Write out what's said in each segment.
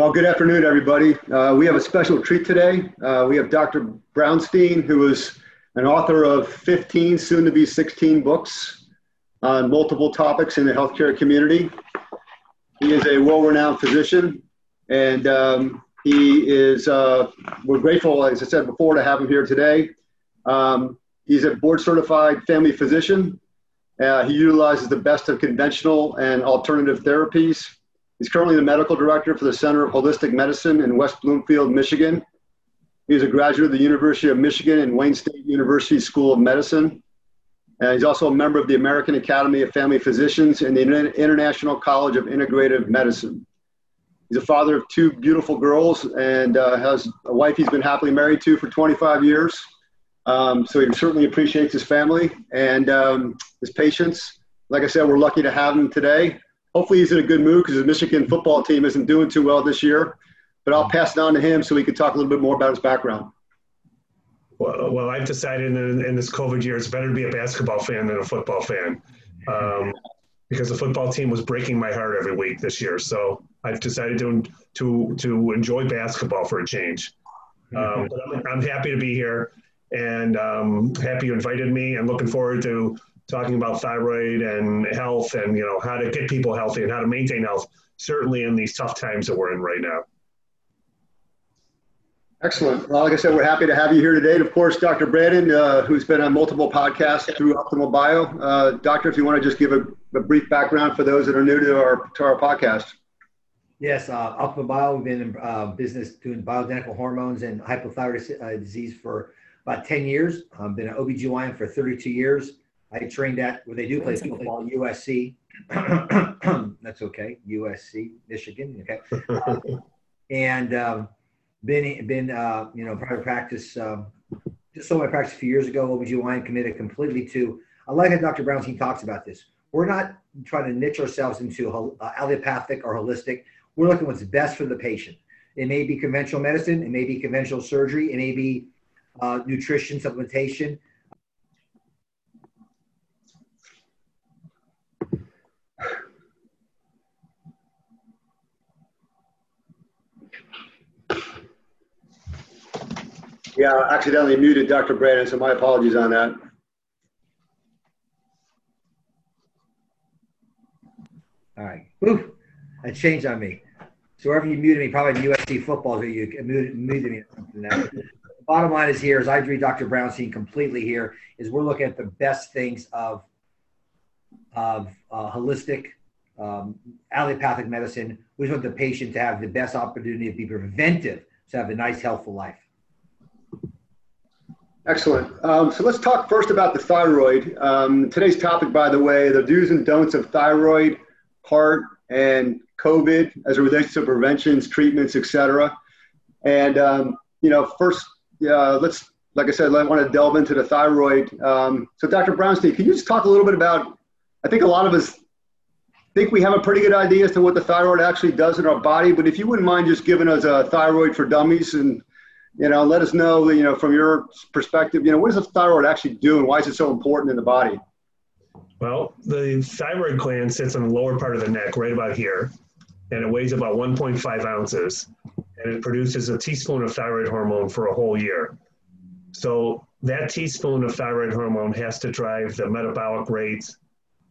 Well, good afternoon, everybody. Uh, we have a special treat today. Uh, we have Dr. Brownstein, who is an author of 15, soon to be 16 books on multiple topics in the healthcare community. He is a well renowned physician, and um, he is, uh, we're grateful, as I said before, to have him here today. Um, he's a board certified family physician. Uh, he utilizes the best of conventional and alternative therapies He's currently the medical director for the Center of Holistic Medicine in West Bloomfield, Michigan. He's a graduate of the University of Michigan and Wayne State University School of Medicine. And he's also a member of the American Academy of Family Physicians and the International College of Integrative Medicine. He's a father of two beautiful girls and uh, has a wife he's been happily married to for 25 years. Um, so he certainly appreciates his family and um, his patients. Like I said, we're lucky to have him today hopefully he's in a good mood because the Michigan football team isn't doing too well this year. But I'll pass it on to him so he can talk a little bit more about his background. Well, well I've decided in, in this COVID year it's better to be a basketball fan than a football fan. Um, because the football team was breaking my heart every week this year. So I've decided to to to enjoy basketball for a change. Um, but I'm, I'm, happy to be here and um, happy you invited me. I'm looking forward to talking about thyroid and health and you know how to get people healthy and how to maintain health certainly in these tough times that we're in right now. Excellent. Well like i said we're happy to have you here today. And of course dr brandon uh, who's been on multiple podcasts through optimal bio. Uh, doctor if you want to just give a, a, brief background for those that are new to our to our podcast. Yes uh, optimal bio we've been in uh, business doing bioidentical hormones and hypothyroid uh, disease for about 10 years. I've been an obgyn for 32 years I trained at where they do play football, USC. That's okay, USC, Michigan. Okay, uh, and um, been been uh, you know private practice. Um, just sold my practice a few years ago. OBGYN committed completely to. I like how Dr. Brownstein talks about this. We're not trying to niche ourselves into uh, allopathic or holistic. We're looking what's best for the patient. It may be conventional medicine. It may be conventional surgery. It may be uh, nutrition, supplementation. Yeah, I accidentally muted Dr. Brandon, so my apologies on that. All right. Woo! That changed on me. So wherever you muted me, probably USC football, you muted, muted me. The bottom line is here, as I agree, Dr. Brownstein completely here, is we're looking at the best things of of uh, holistic um, allopathic medicine. We just want the patient to have the best opportunity to be preventive, to have a nice, healthful life. Excellent. Um, so let's talk first about the thyroid. Um, today's topic, by the way, the do's and don'ts of thyroid, heart, and COVID as it relates to preventions, treatments, etc. And um, you know, first, uh, let's, like I said, I want to delve into the thyroid. Um, so, Dr. Brownstein, can you just talk a little bit about? I think a lot of us think we have a pretty good idea as to what the thyroid actually does in our body, but if you wouldn't mind just giving us a thyroid for dummies and you know, let us know, you know, from your perspective, you know, what does the thyroid actually do and why is it so important in the body? Well, the thyroid gland sits on the lower part of the neck, right about here, and it weighs about 1.5 ounces, and it produces a teaspoon of thyroid hormone for a whole year. So that teaspoon of thyroid hormone has to drive the metabolic rates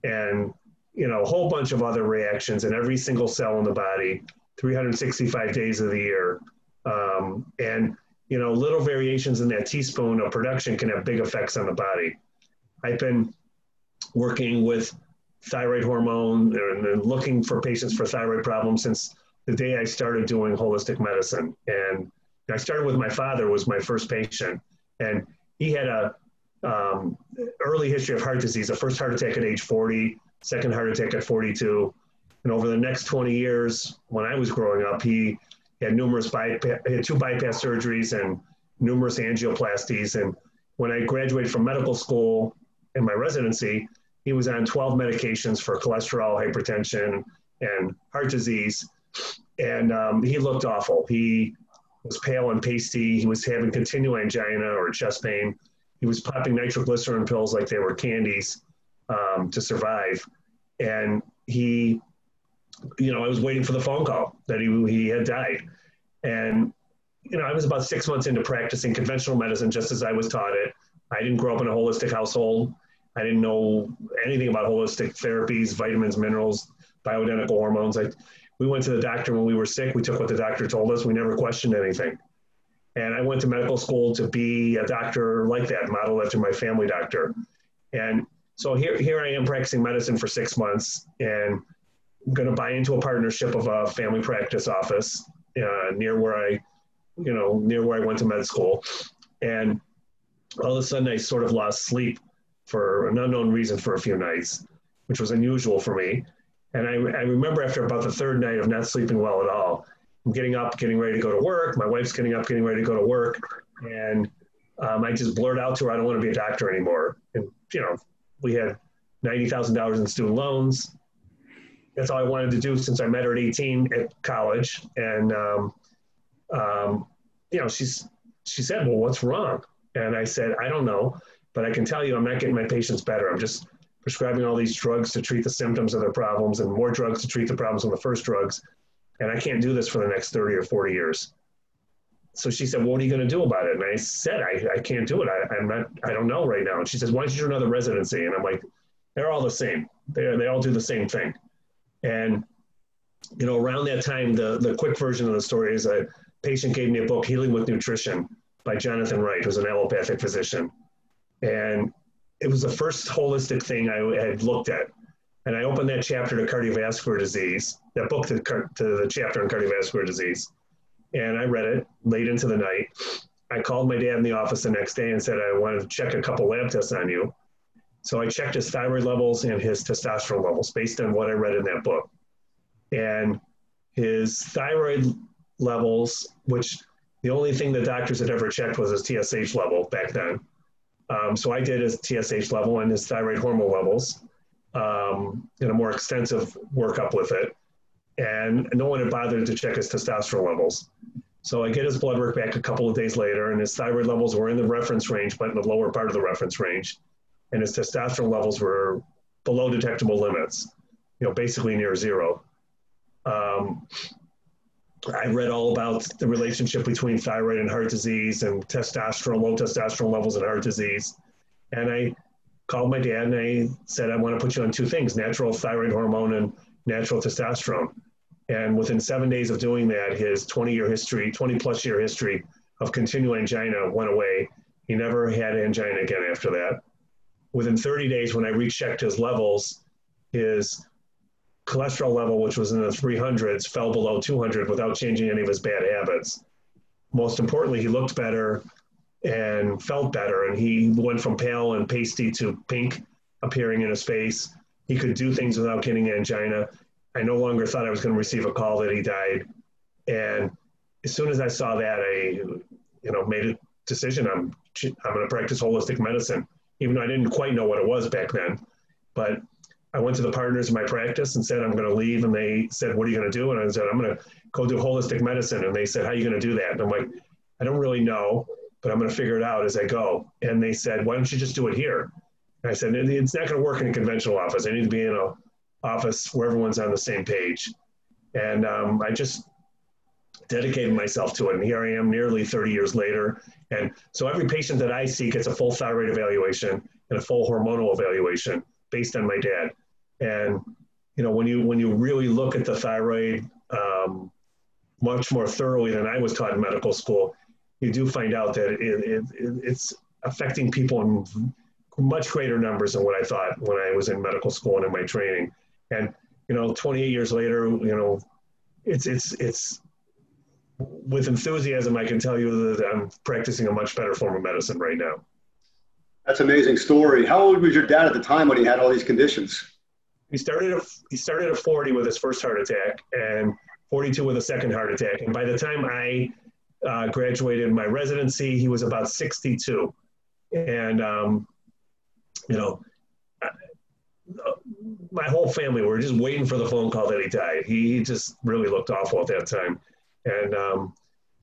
and you know a whole bunch of other reactions in every single cell in the body, 365 days of the year, um, and you know, little variations in that teaspoon of production can have big effects on the body. I've been working with thyroid hormone and looking for patients for thyroid problems since the day I started doing holistic medicine. And I started with my father was my first patient, and he had a um, early history of heart disease. a first heart attack at age 40, second heart attack at 42, and over the next 20 years, when I was growing up, he he had numerous bypass, had two bypass surgeries and numerous angioplasties. And when I graduated from medical school in my residency, he was on 12 medications for cholesterol, hypertension, and heart disease. And um, he looked awful. He was pale and pasty. He was having continual angina or chest pain. He was popping nitroglycerin pills like they were candies um, to survive. And he you know, I was waiting for the phone call that he, he had died. And, you know, I was about six months into practicing conventional medicine just as I was taught it. I didn't grow up in a holistic household. I didn't know anything about holistic therapies, vitamins, minerals, bioidentical hormones. I, we went to the doctor when we were sick. We took what the doctor told us. We never questioned anything. And I went to medical school to be a doctor like that, modeled after my family doctor. And so here, here I am practicing medicine for six months and going to buy into a partnership of a family practice office uh, near where I, you know, near where I went to med school. And all of a sudden I sort of lost sleep for an unknown reason for a few nights, which was unusual for me. And I, I remember after about the third night of not sleeping well at all, I'm getting up, getting ready to go to work. My wife's getting up, getting ready to go to work. And um, I just blurred out to her, I don't want to be a doctor anymore. And, you know, we had $90,000 in student loans. That's all I wanted to do since I met her at 18 at college. And, um, um, you know, she's, she said, well, what's wrong? And I said, I don't know, but I can tell you I'm not getting my patients better. I'm just prescribing all these drugs to treat the symptoms of their problems and more drugs to treat the problems of the first drugs. And I can't do this for the next 30 or 40 years. So she said, well, what are you going to do about it? And I said, I, I can't do it. I, I'm not, I don't know right now. And she says, why don't you do another residency? And I'm like, they're all the same. They they all do the same thing. And, you know, around that time, the, the quick version of the story is a patient gave me a book, Healing with Nutrition by Jonathan Wright, who's an allopathic physician. And it was the first holistic thing I had looked at. And I opened that chapter to cardiovascular disease, that book to, to the chapter on cardiovascular disease. And I read it late into the night. I called my dad in the office the next day and said, I wanted to check a couple lab tests on you. So I checked his thyroid levels and his testosterone levels based on what I read in that book. And his thyroid levels, which the only thing the doctors had ever checked was his TSH level back then. Um, so I did his TSH level and his thyroid hormone levels um, in a more extensive workup with it. And no one had bothered to check his testosterone levels. So I get his blood work back a couple of days later, and his thyroid levels were in the reference range, but in the lower part of the reference range. And his testosterone levels were below detectable limits, you know, basically near zero. Um, I read all about the relationship between thyroid and heart disease and testosterone, low testosterone levels and heart disease. And I called my dad and I said, I want to put you on two things natural thyroid hormone and natural testosterone. And within seven days of doing that, his 20 year history, 20 plus year history of continual angina went away. He never had angina again after that. Within 30 days, when I rechecked his levels, his cholesterol level, which was in the 300s, fell below 200 without changing any of his bad habits. Most importantly, he looked better and felt better, and he went from pale and pasty to pink appearing in his face. He could do things without getting angina. I no longer thought I was going to receive a call that he died. And as soon as I saw that, I, you know, made a decision. I'm, I'm going to practice holistic medicine, even though I didn't quite know what it was back then. But I went to the partners in my practice and said, I'm going to leave. And they said, What are you going to do? And I said, I'm going to go do holistic medicine. And they said, How are you going to do that? And I'm like, I don't really know, but I'm going to figure it out as I go. And they said, Why don't you just do it here? And I said, It's not going to work in a conventional office. I need to be in an office where everyone's on the same page. And um, I just dedicated myself to it. And here I am nearly 30 years later. And so every patient that I see gets a full thyroid evaluation and a full hormonal evaluation based on my dad. And you know, when you when you really look at the thyroid um, much more thoroughly than I was taught in medical school, you do find out that it, it, it's affecting people in much greater numbers than what I thought when I was in medical school and in my training. And you know, 28 years later, you know, it's it's it's with enthusiasm, I can tell you that I'm practicing a much better form of medicine right now. That's an amazing story. How old was your dad at the time when he had all these conditions? He started at, he started at 40 with his first heart attack and 42 with a second heart attack. And by the time I uh, graduated my residency, he was about 62. And, um, you know, my whole family were just waiting for the phone call that he died. He just really looked awful at that time. And, um,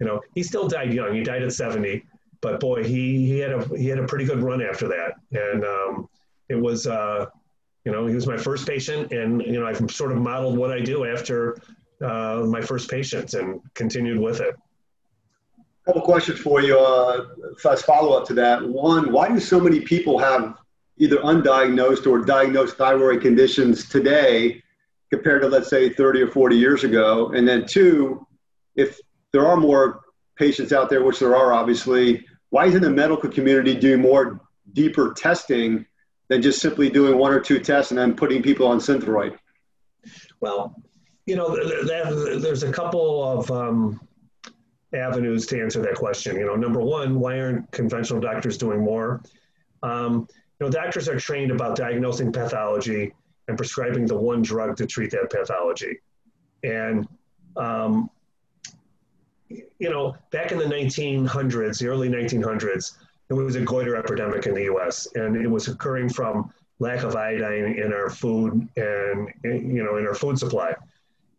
you know, he still died young. He died at 70 but boy, he he had a he had a pretty good run after that, and um, it was uh, you know, he was my first patient, and you know, I've sort of modeled what I do after uh, my first patients and continued with it. A couple questions for you uh, as follow up to that. One, why do so many people have either undiagnosed or diagnosed thyroid conditions today compared to, let's say, 30 or 40 years ago? And then, two, if there are more patients out there, which there are obviously, why isn't the medical community doing more deeper testing than just simply doing one or two tests and then putting people on Synthroid? Well, you know, there's a couple of um, avenues to answer that question. You know, number one, why aren't conventional doctors doing more? Um, you know, doctors are trained about diagnosing pathology and prescribing the one drug to treat that pathology. And, um, you know, back in the 1900s, the early 1900s, there was a goiter epidemic in the US, and it was occurring from lack of iodine in our food and, you know, in our food supply.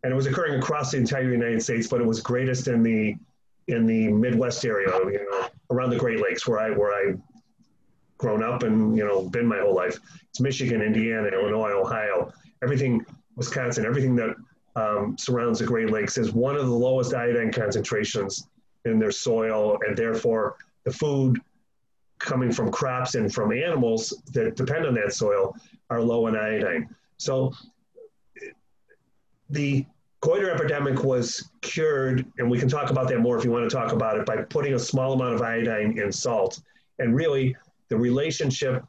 And it was occurring across the entire United States, but it was greatest in the in the Midwest area, you know, around the Great Lakes, where I where I grown up and you know been my whole life. It's Michigan, Indiana, Illinois, Ohio, everything, Wisconsin, everything that um, surrounds the Great Lakes is one of the lowest iodine concentrations in their soil, and therefore the food coming from crops and from animals that depend on that soil are low in iodine. So the goiter epidemic was cured, and we can talk about that more if you want to talk about it, by putting a small amount of iodine in salt. And really, the relationship,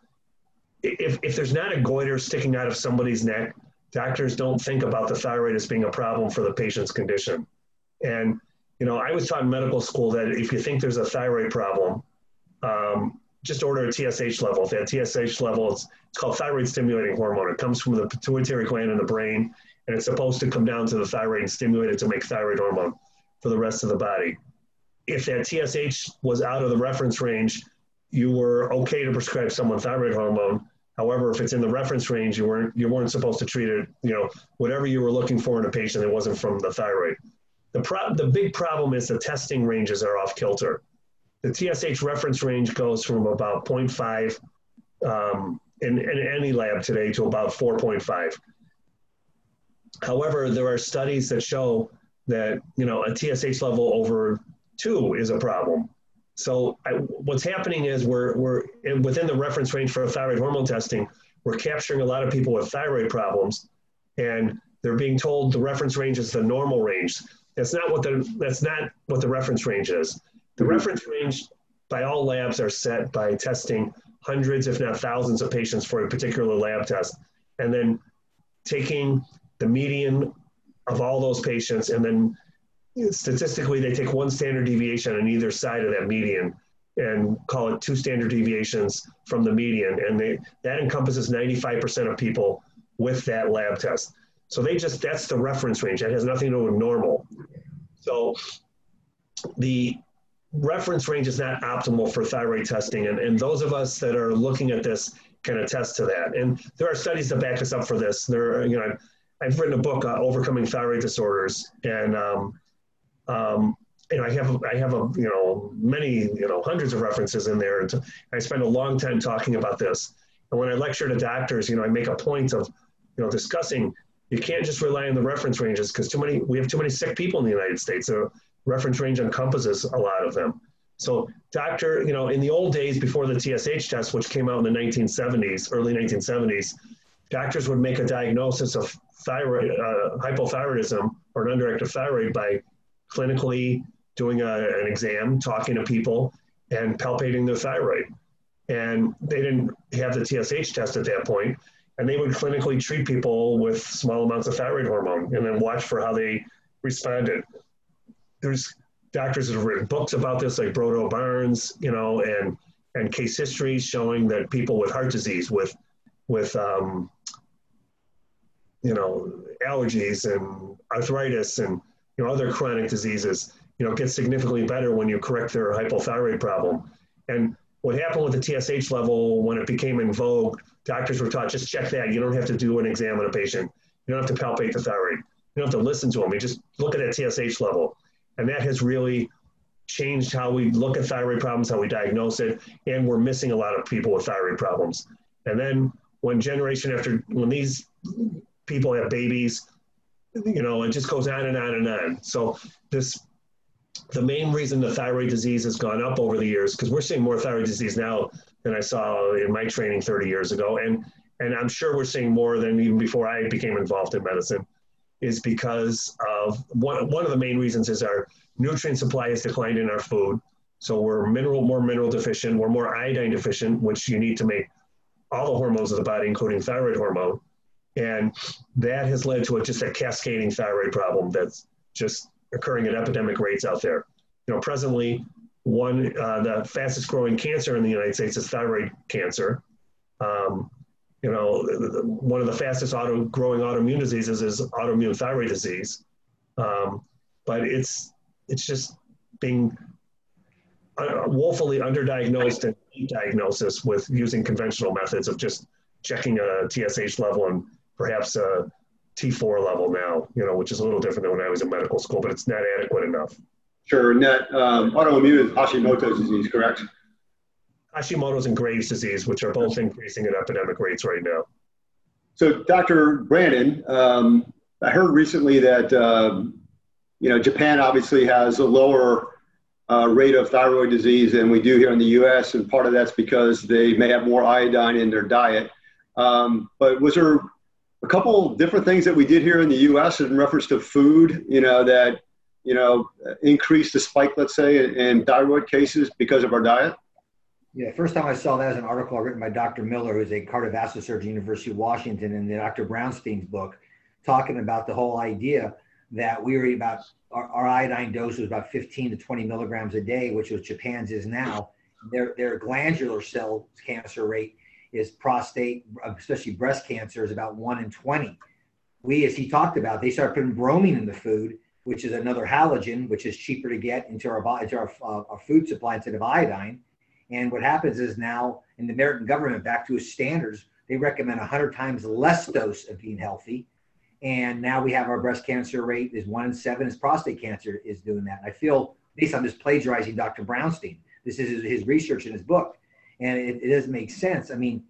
if, if there's not a goiter sticking out of somebody's neck, doctors don't think about the thyroid as being a problem for the patient's condition. And, you know, I was taught in medical school that if you think there's a thyroid problem, um, just order a TSH level. If that TSH level, it's, it's called thyroid stimulating hormone. It comes from the pituitary gland in the brain and it's supposed to come down to the thyroid and stimulate it to make thyroid hormone for the rest of the body. If that TSH was out of the reference range, you were okay to prescribe someone thyroid hormone. However, if it's in the reference range, you weren't you weren't supposed to treat it. You know, whatever you were looking for in a patient, it wasn't from the thyroid. The pro- the big problem is the testing ranges are off kilter. The TSH reference range goes from about 0.5 um, in, in any lab today to about 4.5 However, there are studies that show that you know a TSH level over two is a problem. So I, what's happening is we're we're within the reference range for thyroid hormone testing. We're capturing a lot of people with thyroid problems, and they're being told the reference range is the normal range. That's not what the that's not what the reference range is. The mm-hmm. reference range by all labs are set by testing hundreds, if not thousands, of patients for a particular lab test, and then taking the median of all those patients, and then statistically they take one standard deviation on either side of that median and call it two standard deviations from the median, and they, that encompasses 95% of people with that lab test. So they just that's the reference range. That has nothing to do with normal. So the reference range is not optimal for thyroid testing, and, and those of us that are looking at this can attest to that. And there are studies that back us up for this. There, you know, I've written a book, uh, Overcoming Thyroid Disorders, and um, um, you know, I have I have a you know many you know hundreds of references in there. And I spend a long time talking about this. And when I lecture to doctors, you know, I make a point of you know discussing. You can't just rely on the reference ranges because too many we have too many sick people in the United States. The reference range encompasses a lot of them. So, doctor, you know, in the old days before the TSH test, which came out in the 1970s, early 1970s, doctors would make a diagnosis of thyroid uh, hypothyroidism or an underactive thyroid by clinically doing a, an exam, talking to people, and palpating their thyroid. And they didn't have the TSH test at that point, and they would clinically treat people with small amounts of thyroid hormone and then watch for how they responded. There's doctors that have written books about this, like Broda Barnes, you know, and and case histories showing that people with heart disease, with with um, you know, allergies and arthritis and, you know, other chronic diseases, you know, get significantly better when you correct their hypothyroid problem. And what happened with the TSH level when it became in vogue, doctors were taught just check that. You don't have to do an exam on a patient. You don't have to palpate the thyroid. You don't have to listen to them. You just look at that TSH level. And that has really changed how we look at thyroid problems, how we diagnose it, and we're missing a lot of people with thyroid problems. And then when generation after when these people have babies, you know, it just goes on and on and on. So this the main reason the thyroid disease has gone up over the years, because we're seeing more thyroid disease now than I saw in my training 30 years ago. And and I'm sure we're seeing more than even before I became involved in medicine, is because of one, one of the main reasons is our nutrient supply has declined in our food. So we're mineral more mineral deficient, we're more iodine deficient, which you need to make all the hormones of the body, including thyroid hormone. And that has led to a, just a cascading thyroid problem that's just occurring at epidemic rates out there. You know, presently, one uh, the fastest growing cancer in the United States is thyroid cancer. Um, you know, one of the fastest auto growing autoimmune diseases is autoimmune thyroid disease. Um, but it's it's just being uh, woefully underdiagnosed and diagnosis with using conventional methods of just checking a TSH level and perhaps a T4 level now, you know, which is a little different than when I was in medical school, but it's not adequate enough. Sure. And that um, autoimmune is Hashimoto's disease, correct? Hashimoto's and Graves' disease, which are both increasing at epidemic rates right now. So, Dr. Brandon, um, I heard recently that um, you know Japan obviously has a lower uh, rate of thyroid disease than we do here in the U.S., and part of that's because they may have more iodine in their diet. Um, but was there a couple different things that we did here in the U.S. in reference to food? You know that you know increased the spike, let's say, in, in thyroid cases because of our diet. Yeah, first time I saw that as an article written by Dr. Miller, who's a cardiovascular surgeon, University of Washington, in the Dr. Brownstein's book, talking about the whole idea that we were about our, our, iodine dose was about 15 to 20 milligrams a day, which was Japan's is now. Their their glandular cell cancer rate is prostate, especially breast cancer, is about one in 20. We, as he talked about, they start putting bromine in the food, which is another halogen, which is cheaper to get into our into our, uh, our food supply instead of iodine and what happens is now in the American government, back to its standards, they recommend 100 times less dose of being healthy. And now we have our breast cancer rate is one in seven is prostate cancer is doing that. And I feel based on just plagiarizing Dr. Brownstein, this is his research in his book. And it, it does make sense. I mean,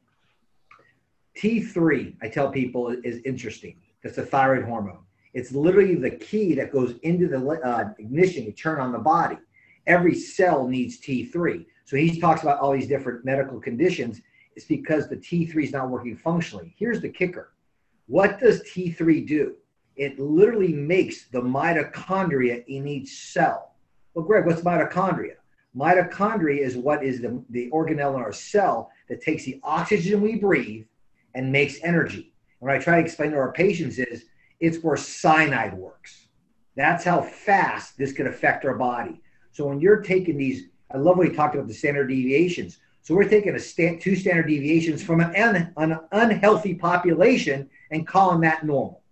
T3, I tell people, is interesting. That's a thyroid hormone. It's literally the key that goes into the uh, ignition to turn on the body. Every cell needs T3. So he talks about all these different medical conditions. It's because the T3 is not working functionally. Here's the kicker what does T3 do? It literally makes the mitochondria in each cell. Well, Greg, what's mitochondria? Mitochondria is what is the, the organelle in our cell that takes the oxygen we breathe and makes energy. And what I try to explain to our patients is it's where cyanide works. That's how fast this could affect our body. So when you're taking these I love what he talked about the standard deviations. So we're taking a stand, two standard deviations from an, un, an unhealthy population and calling that normal.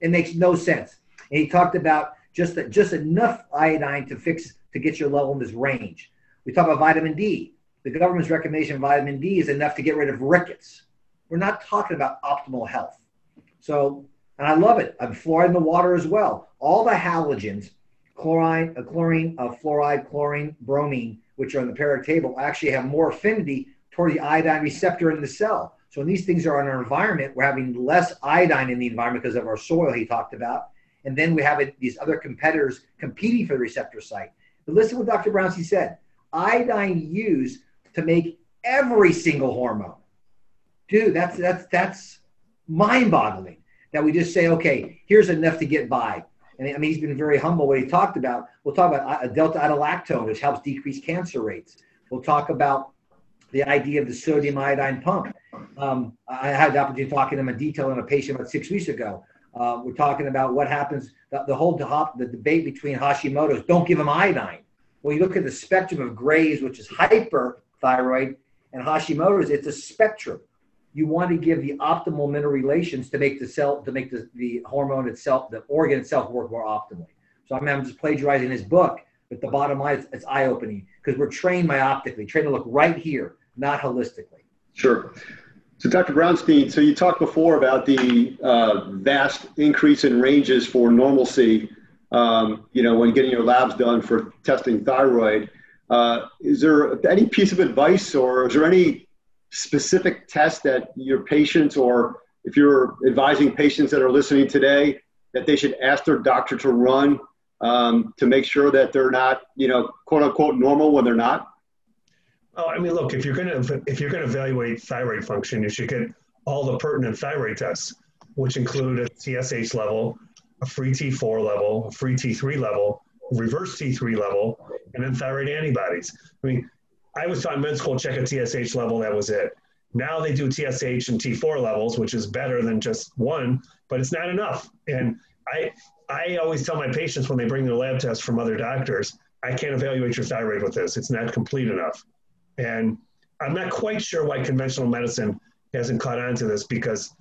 It makes no sense. And he talked about just that, just enough iodine to fix to get your level in this range. We talk about vitamin D. The government's recommendation of vitamin D is enough to get rid of rickets. We're not talking about optimal health. So, and I love it. I'm fluoride in the water as well. All the halogens, chlorine, uh, chlorine, uh, fluoride, chlorine, bromine, which are on the periodic table, actually have more affinity toward the iodine receptor in the cell. So when these things are in our environment, we're having less iodine in the environment because of our soil he talked about. And then we have it, these other competitors competing for the receptor site. But listen to what Dr. Brownstein said. Iodine used to make every single hormone. Dude, that's that's that's mind-boggling that we just say, okay, here's enough to get by. And I mean, he's been very humble. What he talked about, we'll talk about a delta iodolactone, which helps decrease cancer rates. We'll talk about the idea of the sodium iodine pump. Um, I had the opportunity to talk to him in detail on a patient about six weeks ago. Uh, we're talking about what happens, the, the whole the debate between Hashimoto's, don't give him iodine. When you look at the spectrum of Graves, which is hyperthyroid, and Hashimoto's, it's a spectrum. You want to give the optimal mineral relations to make the cell to make the, the hormone itself the organ itself work more optimally. So I i'm just plagiarizing his book but the bottom line is it's eye-opening because we're trained myoptically trained to look right here not holistically. Sure so dr brownstein so you talked before about the uh, vast increase in ranges for normalcy um, you know when getting your labs done for testing thyroid uh, is there any piece of advice or is there any specific test that your patients or if you're advising patients that are listening today that they should ask their doctor to run um, to make sure that they're not, you know, quote unquote normal when they're not? Oh, I mean, look, if you're going to if you're going to evaluate thyroid function, you should get all the pertinent thyroid tests, which include a TSH level, a free T4 level, a free T3 level, reverse T3 level, and then thyroid antibodies. I mean, I was taught in med school check a TSH level, that was it. Now they do TSH and T4 levels, which is better than just one, but it's not enough. And I, I always tell my patients when they bring their lab tests from other doctors, I can't evaluate your thyroid with this. It's not complete enough. And I'm not quite sure why conventional medicine hasn't caught on to this because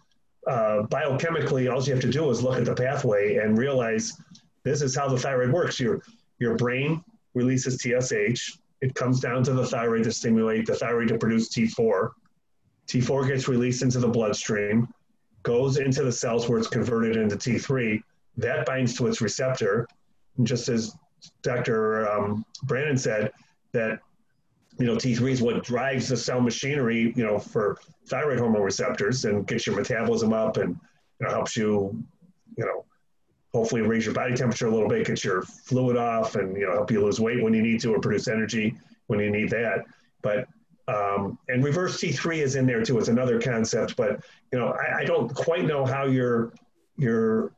uh, biochemically, all you have to do is look at the pathway and realize this is how the thyroid works. Your, your brain releases TSH. It comes down to the thyroid to stimulate the thyroid to produce T4. T4 gets released into the bloodstream, goes into the cells where it's converted into T3. That binds to its receptor. And just as Dr. Um, Brandon said, that you know, T3 is what drives the cell machinery, you know, for thyroid hormone receptors and gets your metabolism up and you know, helps you, you know, hopefully raise your body temperature a little bit, get your fluid off and, you know, help you lose weight when you need to or produce energy when you need that. But, um, and reverse T3 is in there too. It's another concept, but, you know, I, I don't quite know how you're, you're,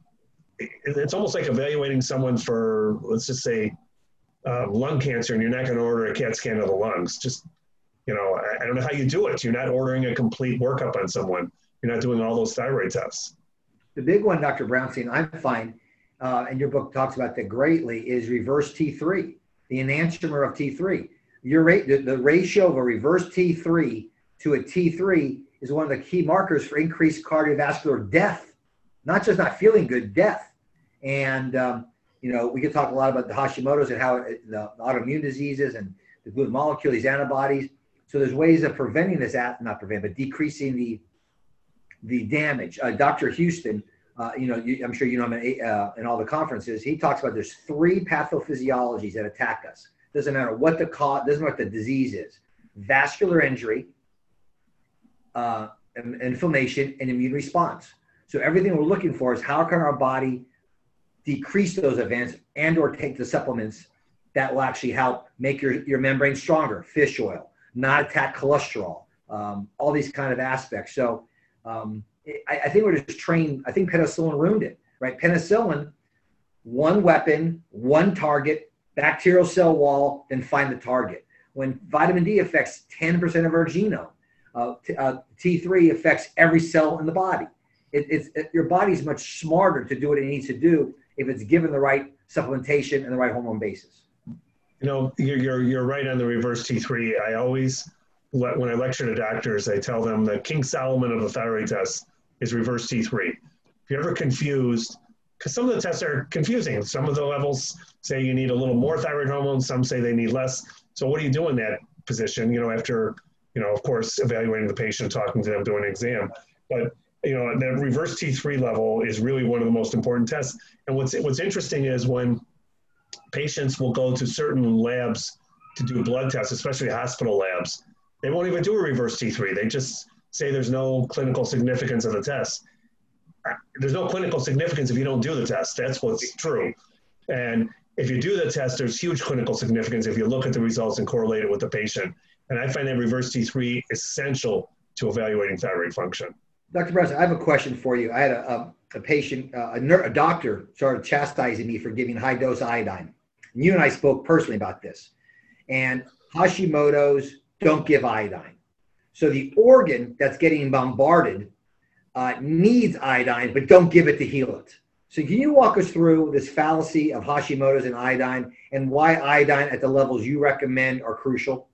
it's almost like evaluating someone for, let's just say, um, lung cancer and you're not going to order a CAT scan of the lungs. Just, you know, I, I, don't know how you do it. You're not ordering a complete workup on someone. You're not doing all those thyroid tests. The big one, Dr. Brownstein, I find, uh, and your book talks about that greatly, is reverse T3, the enantiomer of T3. Your rate, the, the ratio of a reverse T3 to a T3 is one of the key markers for increased cardiovascular death, not just not feeling good, death. And um, you know, we could talk a lot about the Hashimoto's and how it, the autoimmune diseases and the gluten molecule, these antibodies. So there's ways of preventing this, at, not prevent, but decreasing the the damage. Uh, Dr. Houston, uh, you know, you, I'm sure you know him in, uh, in all the conferences. He talks about there's three pathophysiologies that attack us. Doesn't matter what the cause, doesn't matter what the disease is. Vascular injury, uh, inflammation, and immune response. So everything we're looking for is how can our body decrease those events and or take the supplements that will actually help make your, your membrane stronger fish oil not attack cholesterol um, all these kind of aspects. So um, I, I, think we're just trained i think penicillin ruined it right? Penicillin one weapon one target bacterial cell wall then find the target. When vitamin d affects 10% of our genome uh, t- uh, t3 affects every cell in the body. It, it's it, your body's much smarter to do what it needs to do if it's given the right supplementation and the right hormone basis. You know, you're, you're, you're right on the reverse T3. I always, when I lecture to doctors, I tell them the King Solomon of the thyroid test is reverse T3. If you're ever confused, because some of the tests are confusing. Some of the levels say you need a little more thyroid hormone, some say they need less. So what do you do in that position? You know, after, you know, of course, evaluating the patient, talking to them, doing an exam. But you know, that reverse T3 level is really one of the most important tests. And what's what's interesting is when patients will go to certain labs to do blood tests, especially hospital labs, they won't even do a reverse T3. They just say there's no clinical significance of the test. There's no clinical significance if you don't do the test. That's what's true. And if you do the test, there's huge clinical significance if you look at the results and correlate it with the patient. And I find that reverse T3 essential to evaluating thyroid function. Dr. Brown, I have a question for you. I had a, a, a patient, uh, a, ner- a, doctor started chastising me for giving high dose iodine. And you and I spoke personally about this. And Hashimoto's don't give iodine. So the organ that's getting bombarded uh, needs iodine, but don't give it to heal it. So can you walk us through this fallacy of Hashimoto's and iodine and why iodine at the levels you recommend are crucial?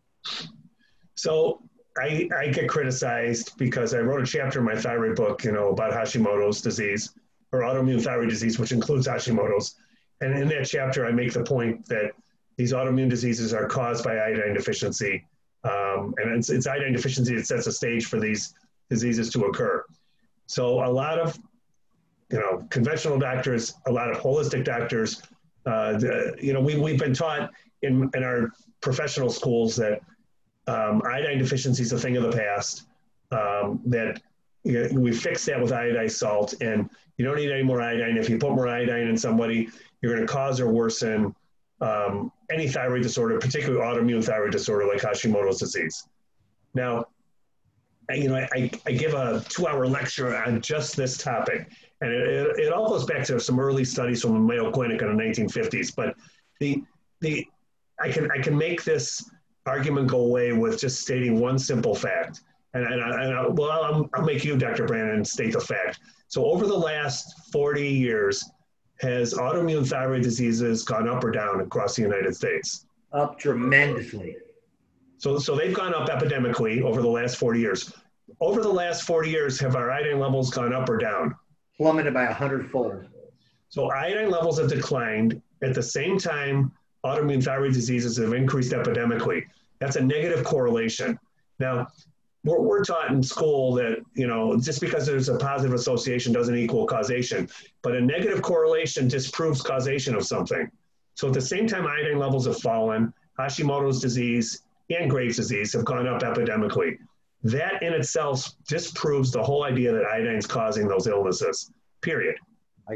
So I, I get criticized because I wrote a chapter in my thyroid book, you know, about Hashimoto's disease or autoimmune thyroid disease, which includes Hashimoto's. And in that chapter, I make the point that these autoimmune diseases are caused by iodine deficiency. Um, and it's, it's iodine deficiency that sets the stage for these diseases to occur. So a lot of, you know, conventional doctors, a lot of holistic doctors, uh, the, you know, we, we've been taught in, in our professional schools that um, iodine deficiency is a thing of the past. Um, that you know, we fix that with iodized salt, and you don't need any more iodine. If you put more iodine in somebody, you're going to cause or worsen um, any thyroid disorder, particularly autoimmune thyroid disorder like Hashimoto's disease. Now, you know, I, I give a two-hour lecture on just this topic, and it, it, it, all goes back to some early studies from Mayo Clinic in the 1950s. But the the I can I can make this argument go away with just stating one simple fact, and and, I, and I, well, I'll, I'll make you, Dr. Brandon, state the fact. So over the last 40 years, has autoimmune thyroid diseases gone up or down across the United States? Up tremendously. So, so they've gone up epidemically over the last 40 years. Over the last 40 years, have our iodine levels gone up or down? Plummeted by a hundredfold. So iodine levels have declined. At the same time, autoimmune thyroid diseases have increased epidemically. That's a negative correlation. Now, we're, we're taught in school that, you know, just because there's a positive association doesn't equal causation, but a negative correlation disproves causation of something. So at the same time iodine levels have fallen, Hashimoto's disease and Graves' disease have gone up epidemically. That in itself disproves the whole idea that iodine is causing those illnesses, period.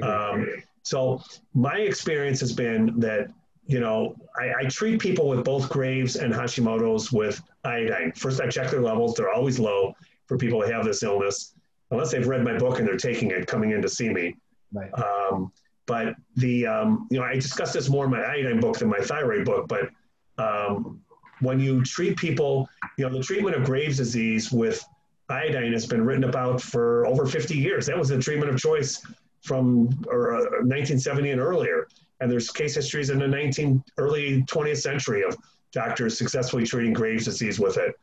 Um, so my experience has been that, you know, I, I, treat people with both Graves and Hashimoto's with iodine. First, I check their levels. They're always low for people who have this illness, unless they've read my book and they're taking it coming in to see me. Right. Um, but the, um, you know, I discuss this more in my iodine book than my thyroid book, but um, when you treat people, you know, the treatment of Graves' disease with iodine has been written about for over 50 years. That was the treatment of choice from or, uh, 1970 and earlier. And there's case histories in the 19 early 20th century of doctors successfully treating Graves' disease with it.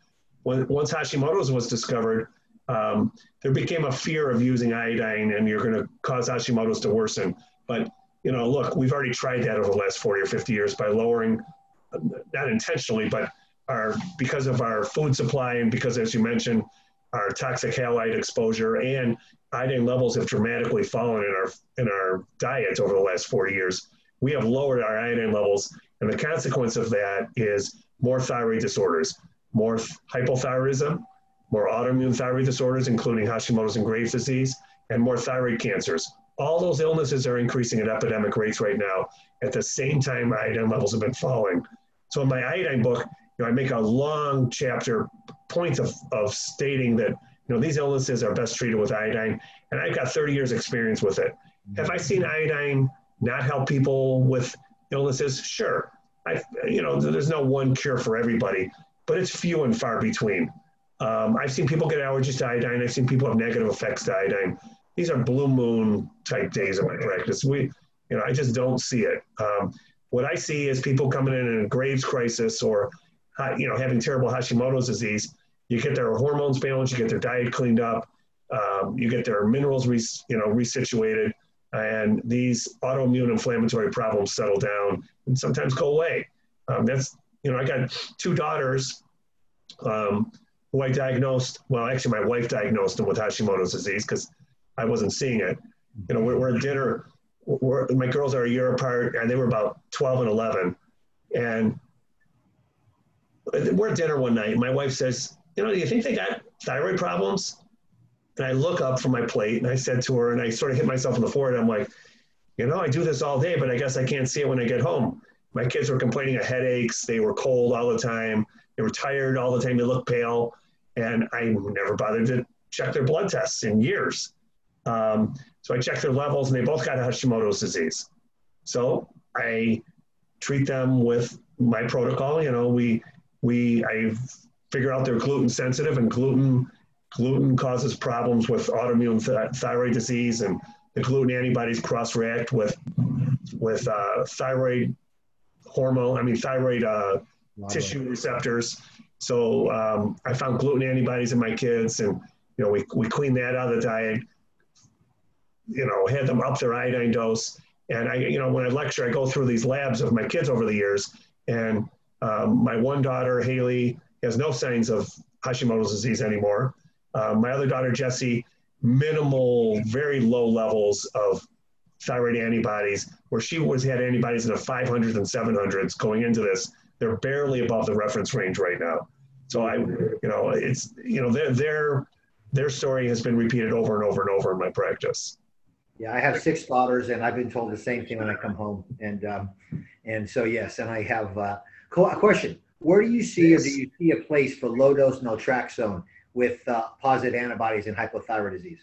When, once Hashimoto's was discovered, um, there became a fear of using iodine and you're going to cause Hashimoto's to worsen. But, you know, look, we've already tried that over the last 40 or 50 years by lowering not intentionally, but our because of our food supply and because, as you mentioned, our toxic halide exposure and iodine levels have dramatically fallen in our in our diets over the last 40 years. We have lowered our iodine levels, and the consequence of that is more thyroid disorders, more hypothyroidism, more autoimmune thyroid disorders, including Hashimoto's and Graves' disease, and more thyroid cancers. All those illnesses are increasing at epidemic rates right now. At the same time, iodine levels have been falling. So in my iodine book, you know, I make a long chapter point of, of stating that you know these illnesses are best treated with iodine, and I've got 30 years experience with it. Have I seen iodine not help people with illnesses? Sure. I, you know, there's no one cure for everybody, but it's few and far between. Um, I've seen people get allergies to iodine. I've seen people have negative effects to iodine. These are blue moon type days in my practice. We, you know, I just don't see it. Um, what I see is people coming in in a Graves crisis or, you know, having terrible Hashimoto's disease. You get their hormones balanced, you get their diet cleaned up, um, you get their minerals, re, you know, resituated, and these autoimmune inflammatory problems settle down and sometimes go away. Um, that's, you know, I got two daughters um, who I diagnosed. Well, actually, my wife diagnosed them with Hashimoto's disease because I wasn't seeing it. You know, we're, we're at dinner we're, my girls are a year apart, and they were about 12 and 11. And we're at dinner one night. My wife says, You know, do you think they got thyroid problems? And I look up from my plate and I said to her, and I sort of hit myself in the forehead. I'm like, You know, I do this all day, but I guess I can't see it when I get home. My kids were complaining of headaches. They were cold all the time. They were tired all the time. They looked pale. And I never bothered to check their blood tests in years. Um, so I checked their levels, and they both got Hashimoto's disease. So I treat them with my protocol. You know, we we I figure out they're gluten sensitive, and gluten gluten causes problems with autoimmune th- thyroid disease, and the gluten antibodies cross react with with uh, thyroid hormone. I mean thyroid uh, tissue receptors. So um, I found gluten antibodies in my kids, and you know we we clean that out of the diet you know, had them up their iodine dose. And I, you know, when I lecture, I go through these labs of my kids over the years. And um, my one daughter, Haley, has no signs of Hashimoto's disease anymore. Um, my other daughter, Jessie, minimal, very low levels of thyroid antibodies, where she was had antibodies in the 500s and 700s going into this. They're barely above the reference range right now. So I, you know, it's you know their their their story has been repeated over and over and over in my practice. Yeah, I have six daughters, and I've been told the same thing when I come home. And um, and so yes, and I have uh, a question: Where do you see, yes. or do you see a place for low dose naltrexone with uh, positive antibodies in hypothyroid disease?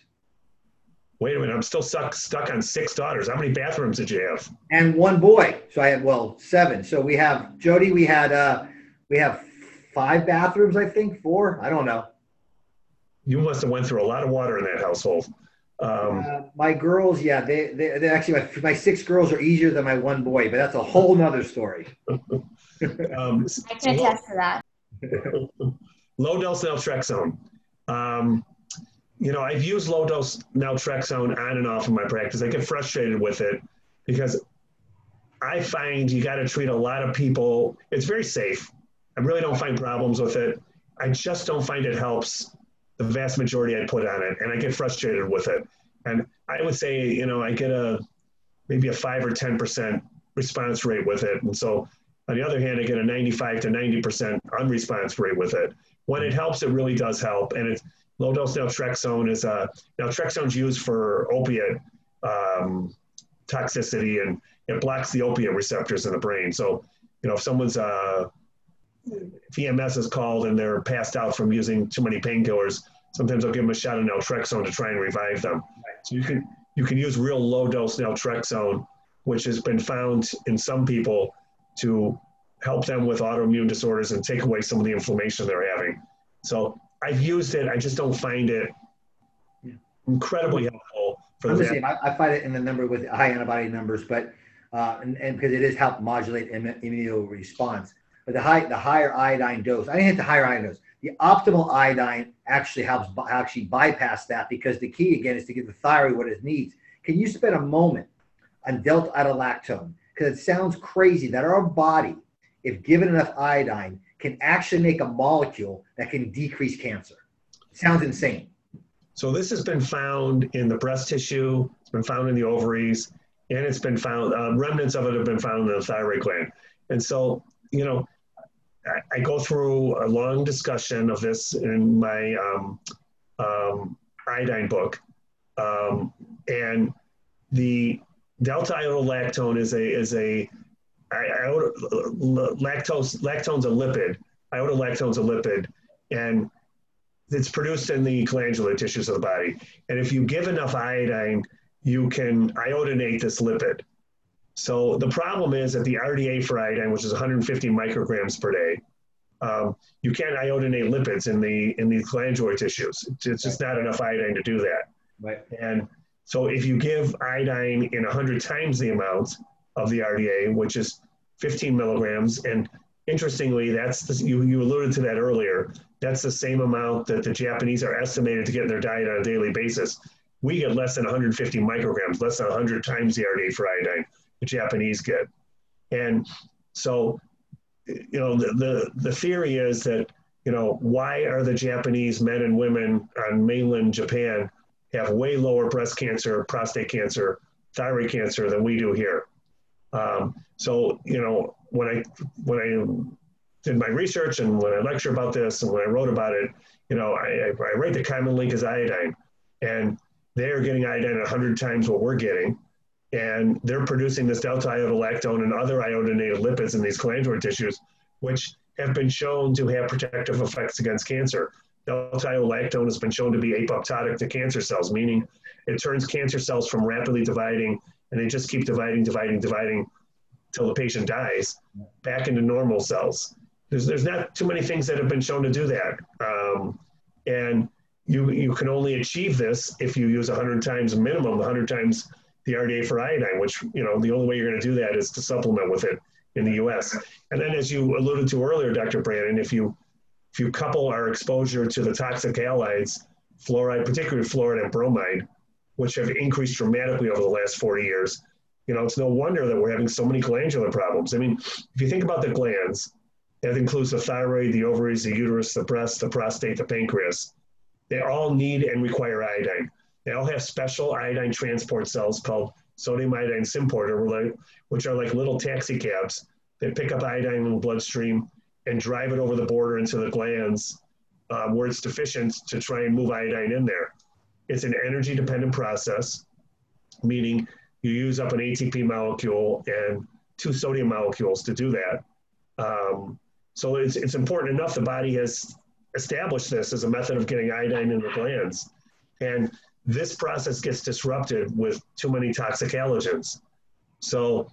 Wait a minute, I'm still stuck stuck on six daughters. How many bathrooms did you have? And one boy. So I had well seven. So we have Jody. We had uh, we have five bathrooms, I think four. I don't know. You must have went through a lot of water in that household. Um, uh, my girls, yeah, they, they, they actually, my, my, six girls are easier than my one boy, but that's a whole nother story. um, I can attest to that. low dose naltrexone. Um, you know, I've used low dose naltrexone on and off in my practice. I get frustrated with it because I find you got to treat a lot of people. It's very safe. I really don't find problems with it. I just don't find it helps the vast majority I put on it, and I get frustrated with it. And I would say, you know, I get a maybe a five or ten percent response rate with it, and so on the other hand, I get a 95 to 90 percent unresponse rate with it. When it helps, it really does help, and it's low dose naltrexone is a naltrexone is used for opiate um, toxicity, and it blocks the opiate receptors in the brain. So, you know, if someone's uh, EMS is called and they're passed out from using too many painkillers, sometimes I'll give them a shot of naltrexone to try and revive them. So you can you can use real low dose naltrexone, which has been found in some people to help them with autoimmune disorders and take away some of the inflammation they're having. So I've used it. I just don't find it incredibly helpful for I'm the same. I, I, find it in the number with high antibody numbers, but uh, and, because it is help modulate immune response. But the high the higher iodine dose, I didn't hit the higher iodine dose. The optimal iodine actually helps actually bypass that because the key again is to give the thyroid what it needs. Can you spend a moment on delta iodolactone? Because it sounds crazy that our body, if given enough iodine, can actually make a molecule that can decrease cancer. It sounds insane. So this has been found in the breast tissue. It's been found in the ovaries, and it's been found. Um, remnants of it have been found in the thyroid gland. And so, you know, I, I go through a long discussion of this in my um, um, iodine book, um, and the delta iodolactone is a is a lactose lactone's a lipid. Iodolactone's a lipid, and it's produced in the glandular tissues of the body. And if you give enough iodine, you can iodinate this lipid. So the problem is that the RDA for iodine, which is 150 micrograms per day, um, you can't iodinate lipids in the in the glandular tissues. It's, it's just not enough iodine to do that. Right. And so if you give iodine in 100 times the amount of the RDA, which is 15 milligrams, and interestingly, that's the, you you alluded to that earlier. That's the same amount that the Japanese are estimated to get in their diet on a daily basis. We get less than 150 micrograms, less than 100 times the RDA for iodine the Japanese get. And so, you know, the, the, the theory is that, you know, why are the Japanese men and women on mainland Japan have way lower breast cancer, prostate cancer, thyroid cancer than we do here? Um, so, you know, when I, when I did my research and when I lecture about this and when I wrote about it, you know, I, I write the common link as iodine. And they are getting iodine 100 times what we're getting and they're producing this delta iodolactone and other iodinated lipids in these glandular tissues, which have been shown to have protective effects against cancer. Delta iodolactone has been shown to be apoptotic to cancer cells, meaning it turns cancer cells from rapidly dividing, and they just keep dividing, dividing, dividing till the patient dies, back into normal cells. There's, there's not too many things that have been shown to do that. Um, and you, you can only achieve this if you use 100 times minimum, 100 times the RDA for iodine, which, you know, the only way you're going to do that is to supplement with it in the US. And then as you alluded to earlier, Dr. Brandon, if you if you couple our exposure to the toxic halides, fluoride, particularly fluoride and bromide, which have increased dramatically over the last 40 years, you know, it's no wonder that we're having so many glandular problems. I mean, if you think about the glands, that includes the thyroid, the ovaries, the uterus, the breast, the prostate, the pancreas. They all need and require iodine. They all have special iodine transport cells called sodium iodine symporter, which are like little taxi cabs. They pick up iodine in the bloodstream and drive it over the border into the glands um, where it's deficient to try and move iodine in there. It's an energy dependent process, meaning you use up an ATP molecule and two sodium molecules to do that. Um, so it's, it's important enough the body has established this as a method of getting iodine in the glands. And this process gets disrupted with too many toxic halogens. So,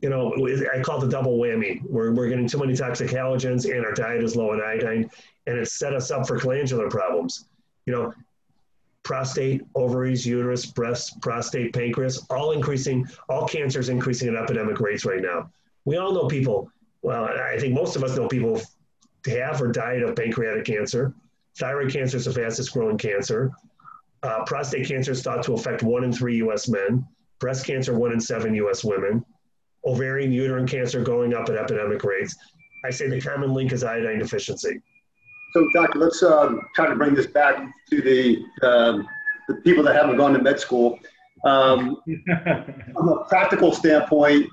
you know, I call it the double whammy. We're, we're getting too many toxic halogens and our diet is low in iodine, and it's set us up for glandular problems. You know, prostate, ovaries, uterus, breast, prostate, pancreas, all increasing, all cancers increasing at epidemic rates right now. We all know people, well, I think most of us know people have or died of pancreatic cancer. Thyroid cancer is the fastest growing cancer. Uh, prostate cancer is thought to affect one in three US men. Breast cancer, one in seven US women. Ovarian, uterine cancer going up at epidemic rates. I say the common link is iodine deficiency. So, doctor, let's um, try to bring this back to the um, the people that haven't gone to med school. Um, from a practical standpoint,